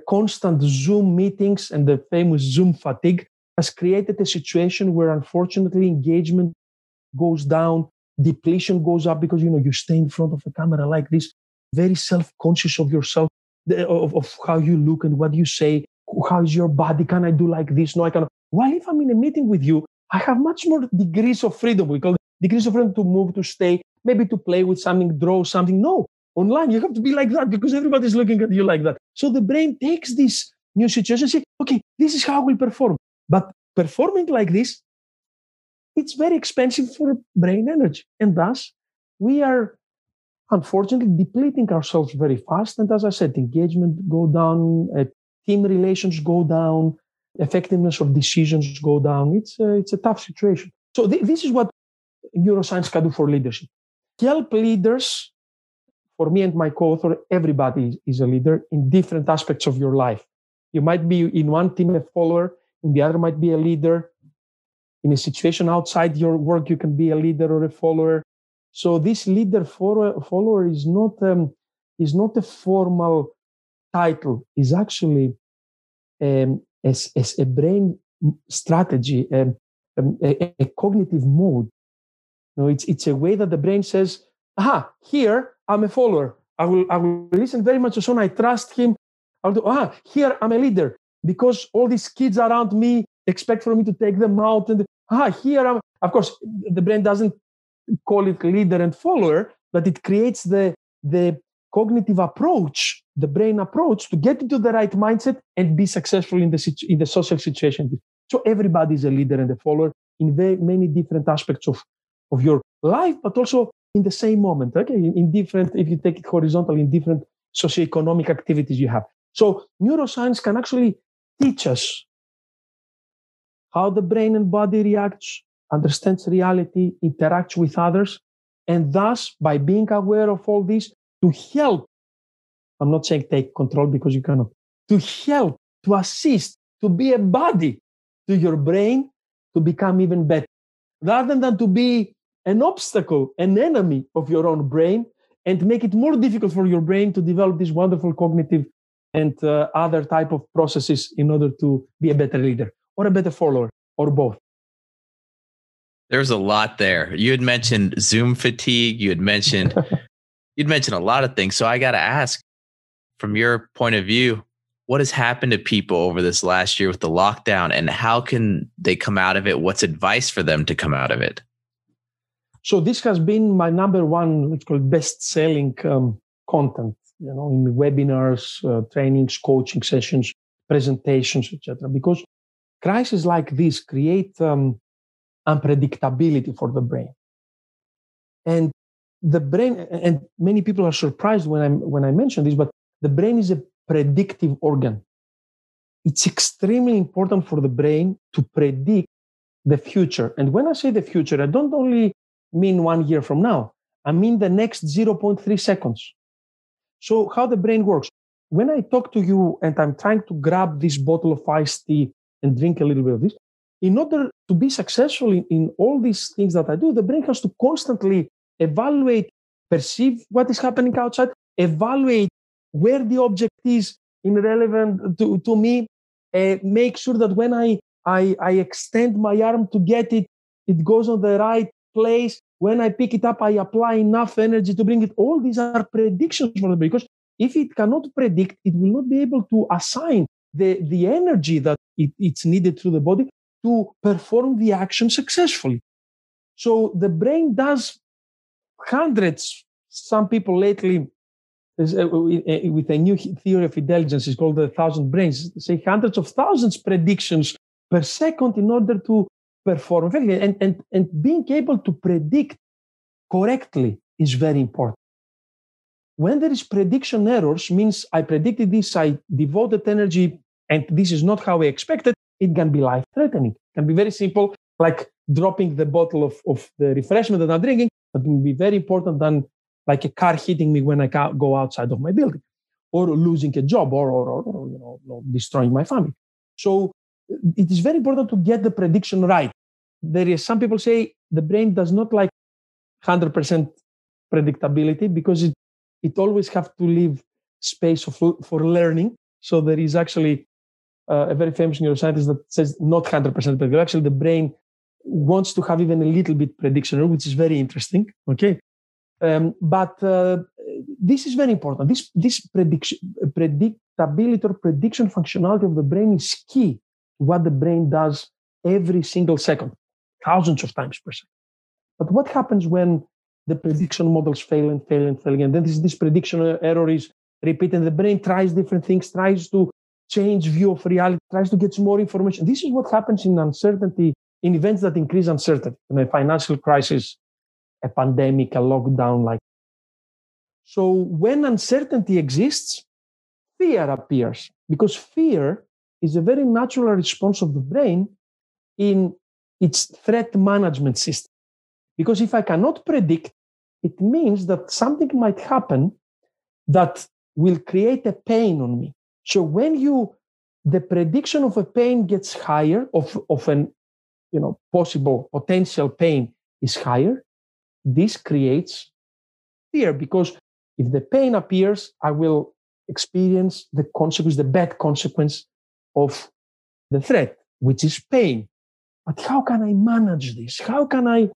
constant Zoom meetings and the famous Zoom fatigue has created a situation where unfortunately engagement goes down, depletion goes up because you know you stay in front of a camera like this, very self-conscious of yourself, of, of how you look and what you say. How is your body? Can I do like this? No, I cannot. While if I'm in a meeting with you, I have much more degrees of freedom. We call degrees of freedom to move, to stay, maybe to play with something, draw something. No, online. You have to be like that because everybody's looking at you like that. So the brain takes this new situation and say okay this is how we perform. But performing like this it's very expensive for brain energy. And thus we are unfortunately depleting ourselves very fast. And as i said engagement go down uh, team relations go down effectiveness of decisions go down. It's it's a tough situation. So th- this is what neuroscience can do for leadership. Help leaders for me and my co-author, everybody is a leader in different aspects of your life. You might be in one team a follower, in the other might be a leader. In a situation outside your work, you can be a leader or a follower. So this leader follower is not um, is not a formal title. is actually um, as, as a brain strategy, um, um, a, a, cognitive mode. You know, it's it's a way that the brain says, "Aha, here I'm a follower. I will, I will listen very much to Shawn. I trust him. I'll do, ah, here I'm a leader because all these kids around me expect for me to take them out. And ah, here I'm, of course, the brain doesn't call it leader and follower, but it creates the, the cognitive approach, the brain approach to get into the right mindset and be successful in the, in the social situation. So everybody is a leader and a follower in very many different aspects of, of your life, but also in the same moment. Okay, in, different, if you take it horizontal, in different socioeconomic activities you have. So neuroscience can actually teach us how the brain and body reacts, understands reality, interacts with others, and thus by being aware of all this to help. I'm not saying take control because you cannot. To help, to assist, to be a body to your brain to become even better, rather than to be an obstacle, an enemy of your own brain, and make it more difficult for your brain to develop these wonderful cognitive and uh, other type of processes in order to be a better leader or a better follower or both. There's a lot there. You had mentioned Zoom fatigue. You had mentioned you'd mentioned a lot of things. So I got to ask, from your point of view, what has happened to people over this last year with the lockdown, and how can they come out of it? What's advice for them to come out of it? So this has been my number one, let's call it best-selling um, content. You know, in webinars, uh, trainings, coaching sessions, presentations, etc. Because crises like this create um, unpredictability for the brain, and the brain. And many people are surprised when I when I mention this, but the brain is a predictive organ. It's extremely important for the brain to predict the future. And when I say the future, I don't only mean one year from now. I mean the next 0.3 seconds. So, how the brain works. When I talk to you and I'm trying to grab this bottle of iced tea and drink a little bit of this, in order to be successful in, in all these things that I do, the brain has to constantly evaluate, perceive what is happening outside, evaluate where the object is in relevant to, to me, uh, make sure that when I, I, I extend my arm to get it, it goes on the right place. When I pick it up, I apply enough energy to bring it. All these are predictions for the because if it cannot predict, it will not be able to assign the, the energy that it, it's needed through the body to perform the action successfully. So the brain does hundreds, some people lately, uh, with a new theory of intelligence, it's called the thousand brains, say hundreds of thousands predictions per second in order to perform effectively. And, and, and being able to predict correctly is very important. When there is prediction errors, means I predicted this, I devoted energy, and this is not how I expected, it can be life threatening. It can be very simple, like dropping the bottle of, of the refreshment that I'm drinking, but it can be very important than like a car hitting me when I go outside of my building, or losing a job, or, or, or you know, destroying my family. So it is very important to get the prediction right. There is some people say the brain does not like 100% predictability because it, it always have to leave space for, for learning. So there is actually uh, a very famous neuroscientist that says not 100% predictability. Actually, the brain wants to have even a little bit prediction, which is very interesting. Okay. Um, but uh, this is very important. This, this prediction, predictability or prediction functionality of the brain is key what the brain does every single second, thousands of times per second. But what happens when the prediction models fail and fail and fail again? Then this, this prediction error is repeated. The brain tries different things, tries to change view of reality, tries to get more information. This is what happens in uncertainty, in events that increase uncertainty, in a financial crisis, a pandemic, a lockdown like. So when uncertainty exists, fear appears because fear is a very natural response of the brain in its threat management system. Because if I cannot predict, it means that something might happen that will create a pain on me. So when you, the prediction of a pain gets higher, of, of an, you know, possible potential pain is higher, this creates fear because if the pain appears, I will experience the consequence, the bad consequence of the threat, which is pain. But how can I manage this? How can I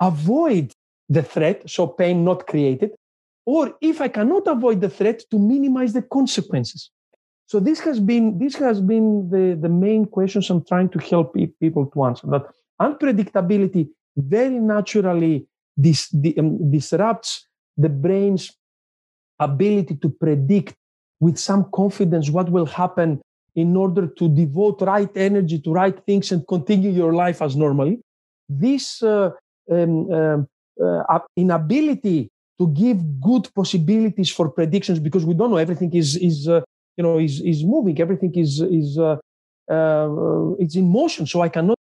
avoid the threat, so pain not created? Or if I cannot avoid the threat, to minimize the consequences. So this has been this has been the, the main questions I'm trying to help people to answer. That unpredictability very naturally dis, um, disrupts the brain's ability to predict with some confidence what will happen in order to devote right energy to right things and continue your life as normally. This uh, um, um uh, inability to give good possibilities for predictions because we don't know everything is is uh, you know is is moving. Everything is is uh, uh, it's in motion. So i cannot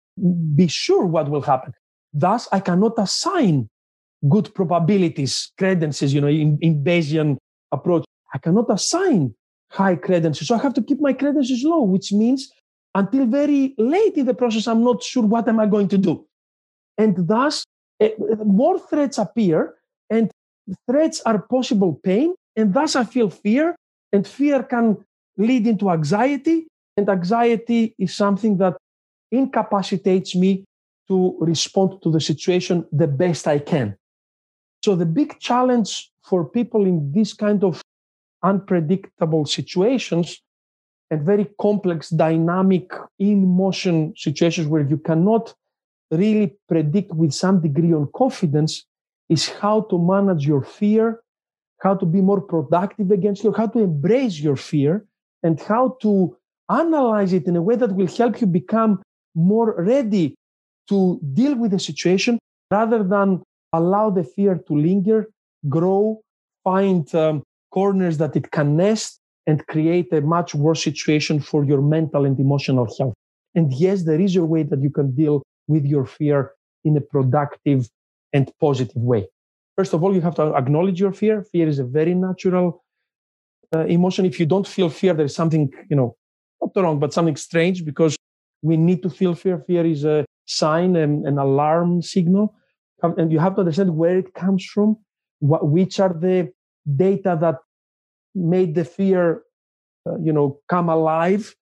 be sure what will happen. Thus i cannot assign good probabilities credences you know in, in bayesian approach. I cannot assign high credences so i have to keep my credences low which means until very late in the process i'm not sure what am i going to do. And thus uh, more threats appear and threats are possible pain. And thus i feel fear and fear can lead into anxiety. And anxiety is something that incapacitates me to respond to the situation the best i can. So the big challenge for people in this kind of unpredictable situations and very complex dynamic in motion situations where you cannot really predict with some degree of confidence is how to manage your fear, how to be more productive against you, how to embrace your fear, and how to analyze it in a way that will help you become more ready to deal with the situation rather than allow the fear to linger, grow, find um, corners that it can nest, and create a much worse situation for your mental and emotional health. And yes, there is a way that you can deal with your fear in a productive and positive way. First of all, you have to acknowledge your fear. Fear is a very natural uh, emotion. If you don't feel fear, there's something, you know, not wrong, but something strange because we need to feel fear. Fear is a sign and an alarm signal. And you have to understand where it comes from, what, which are the data that made the fear, uh, you know, come alive.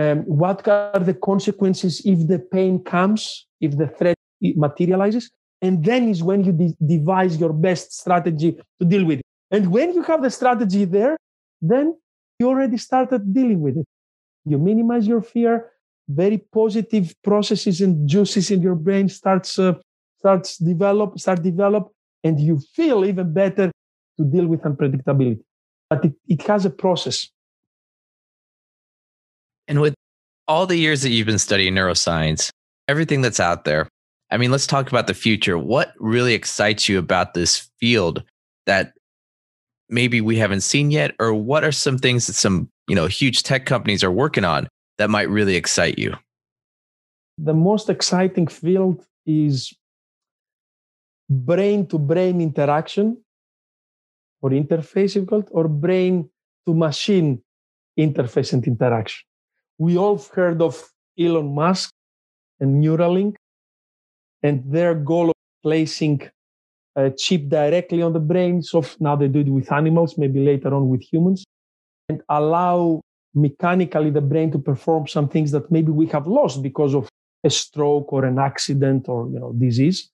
Um, what are the consequences if the pain comes, if the threat materializes? And then is when you de- devise your best strategy to deal with it. And when you have the strategy there, then you already started dealing with it. You minimize your fear, very positive processes and juices in your brain starts uh, starts develop, start develop, and you feel even better to deal with unpredictability. But it, it has a process. And with all the years that you've been studying neuroscience, everything that's out there, I mean, let's talk about the future. What really excites you about this field that maybe we haven't seen yet? Or what are some things that some, you know, huge tech companies are working on that might really excite you? The most exciting field is brain to brain interaction or interface, if called, or brain to machine interface and interaction. We all heard of Elon Musk and Neuralink and their goal of placing a chip directly on the brains of now they do it with animals, maybe later on with humans, and allow mechanically the brain to perform some things that maybe we have lost because of a stroke or an accident or you know disease.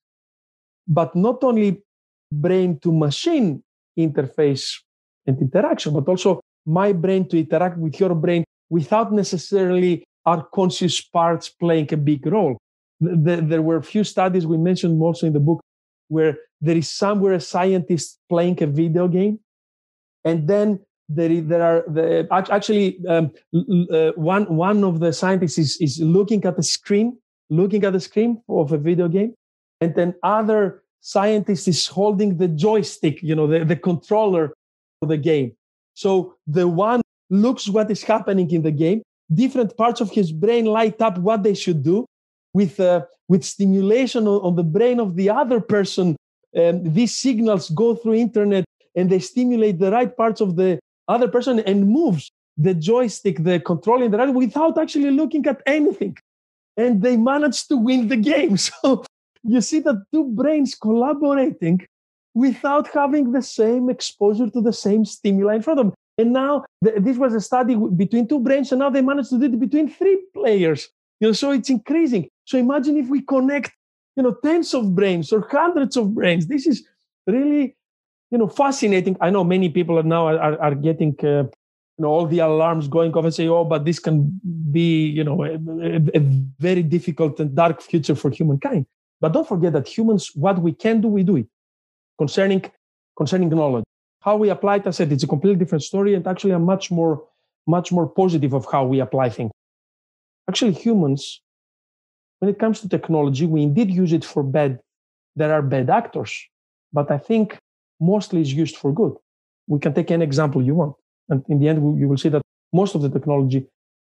But not only brain to machine interface and interaction, but also my brain to interact with your brain without necessarily our conscious parts playing a big role. The, there were a few studies we mentioned also in the book where there is somewhere a scientist playing a video game and then there, there are the, actually um, uh, one one of the scientists is, is looking at the screen looking at the screen of a video game and then other scientist is holding the joystick you know the, the controller of the game so the one looks what is happening in the game different parts of his brain light up what they should do with, uh, with stimulation on, on, the brain of the other person. Um, these signals go through internet and they stimulate the right parts of the other person and moves the joystick, the controlling the right without actually looking at anything. And they manage to win the game. So you see that two brains collaborating without having the same exposure to the same stimuli in front of them. And now th- this was a study between two brains, and now they managed to do it between three players. You know, so it's increasing. So imagine if we connect, you know, tens of brains or hundreds of brains. This is really, you know, fascinating. I know many people are now are, are getting, uh, you know, all the alarms going off and say, oh, but this can be, you know, a, a, a very difficult and dark future for humankind. But don't forget that humans, what we can do, we do it. Concerning concerning knowledge, how we apply it, I said it's a completely different story, and actually, I'm much more much more positive of how we apply things. Actually, humans, when it comes to technology, we indeed use it for bad. There are bad actors, but I think mostly it's used for good. We can take any example you want. And in the end, you will see that most of the technology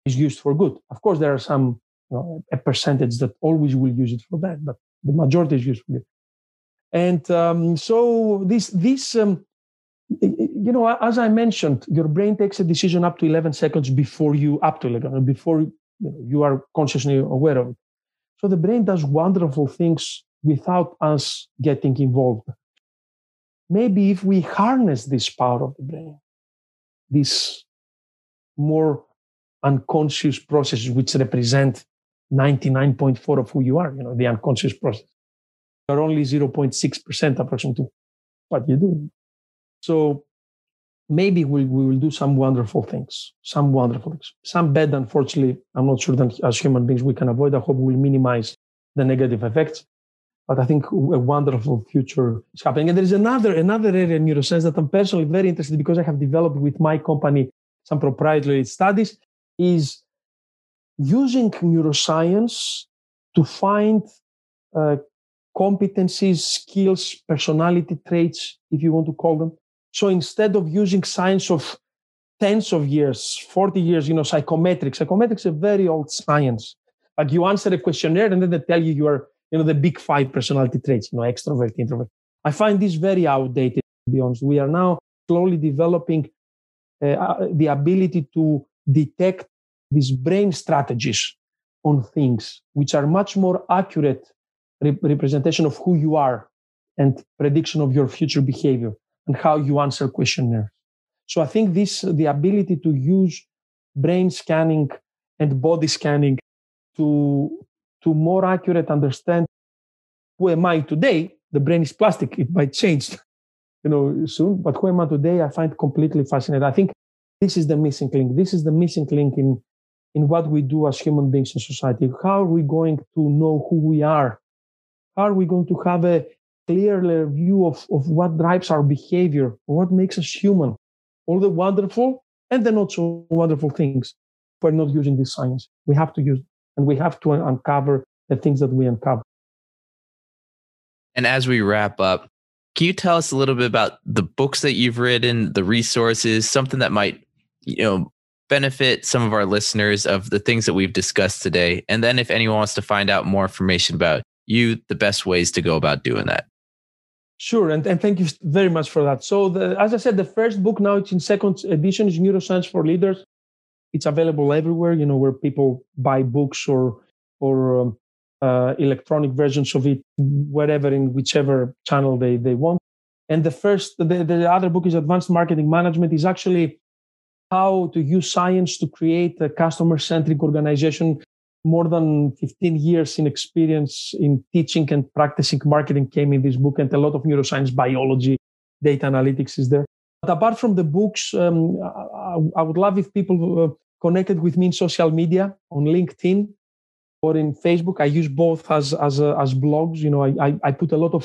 is used for good. Of course, there are some, you know, a percentage that always will use it for bad, but the majority is for. And um, so this, this, um, you know, as I mentioned, your brain takes a decision up to 11 seconds before you, up to 11, before you, know, you are consciously aware of it. So the brain does wonderful things without us getting involved. Maybe if we harness this power of the brain, this more unconscious processes which represent 99.4 of who you are, you know, the unconscious process. Are only 0.6% approximately what you do. So maybe we, we will do some wonderful things, some wonderful things. Some bad, unfortunately, I'm not sure that as human beings we can avoid. I hope we'll minimize the negative effects. But I think a wonderful future is happening. And there is another another area in neuroscience that I'm personally very interested because I have developed with my company some proprietary studies is using neuroscience to find uh, competencies, skills, personality traits, if you want to call them. So instead of using science of tens of years, 40 years, you know, psychometrics, psychometrics is a very old science. But you answer a questionnaire and then they tell you you are, you know, the big five personality traits, you know, extrovert, introvert. I find this very outdated, to be honest. We are now slowly developing uh, uh the ability to detect these brain strategies on things, which are much more accurate representation of who you are and prediction of your future behavior and how you answer questionnaires. So I think this, the ability to use brain scanning and body scanning to, to more accurate understand who am I today? The brain is plastic. It might change, you know, soon. But who am I today? I find completely fascinating. I think this is the missing link. This is the missing link in, in what we do as human beings in society. How are we going to know who we are? How are we going to have a clearer view of, of what drives our behavior, what makes us human, all the wonderful and the not so wonderful things. We're not using this science. We have to use and we have to uncover the things that we uncover. And as we wrap up, can you tell us a little bit about the books that you've written, the resources, something that might, you know, benefit some of our listeners of the things that we've discussed today? And then if anyone wants to find out more information about you, the best ways to go about doing that. Sure, and, and thank you very much for that. So, the, as I said, the first book now it's in second edition is Neuroscience for Leaders. It's available everywhere, you know, where people buy books or or um, uh, electronic versions of it, wherever in whichever channel they they want. And the first, the, the other book is Advanced Marketing Management. is actually how to use science to create a customer-centric organization more than 15 years in experience in teaching and practicing marketing came in this book and a lot of neuroscience biology data analytics is there. But apart from the books um, I, I, would love if people uh, connected with me in social media on linkedin or in facebook. I use both as as uh, as blogs you know I, I, I put a lot of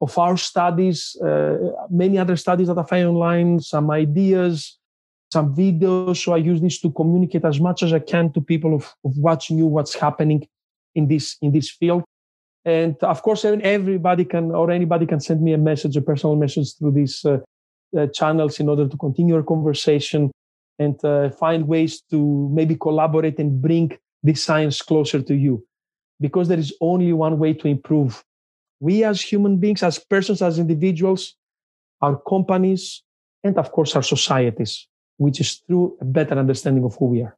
of our studies uh, many other studies that i find online some ideas some videos. So I use this to communicate as much as I can to people of, of what's new, what's happening in this in this field. And of course, everybody can or anybody can send me a message, a personal message through these uh, uh, channels in order to continue our conversation and uh, find ways to maybe collaborate and bring this science closer to you. Because there is only one way to improve. We as human beings, as persons, as individuals, our companies, and of course our societies which is through a better understanding of who we are.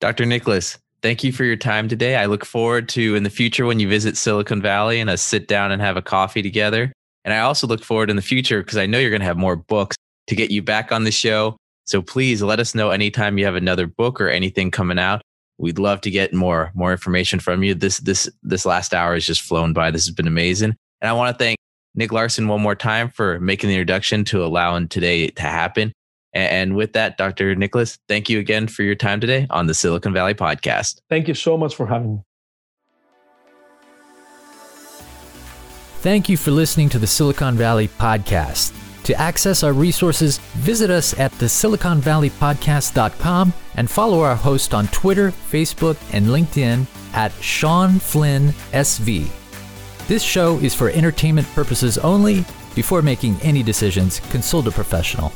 Dr. Nikolaos, thank you for your time today. I look forward to in the future when you visit Silicon Valley and us sit down and have a coffee together. And I also look forward in the future because I know you're going to have more books to get you back on the show. So please let us know anytime you have another book or anything coming out. We'd love to get more more information from you. This this this last hour has just flown by. This has been amazing. And I want to thank Nick Larson one more time for making the introduction to allowing today to happen. And with that, Dr. Nikolaos, thank you again for your time today on the Silicon Valley podcast. Thank you so much for having me. Thank you for listening to the Silicon Valley podcast. To access our resources, visit us at the siliconvalleypodcast.com and follow our host on Twitter, Facebook, and LinkedIn at Shawn Flynn SV. This show is for entertainment purposes only. Before making any decisions, consult a professional.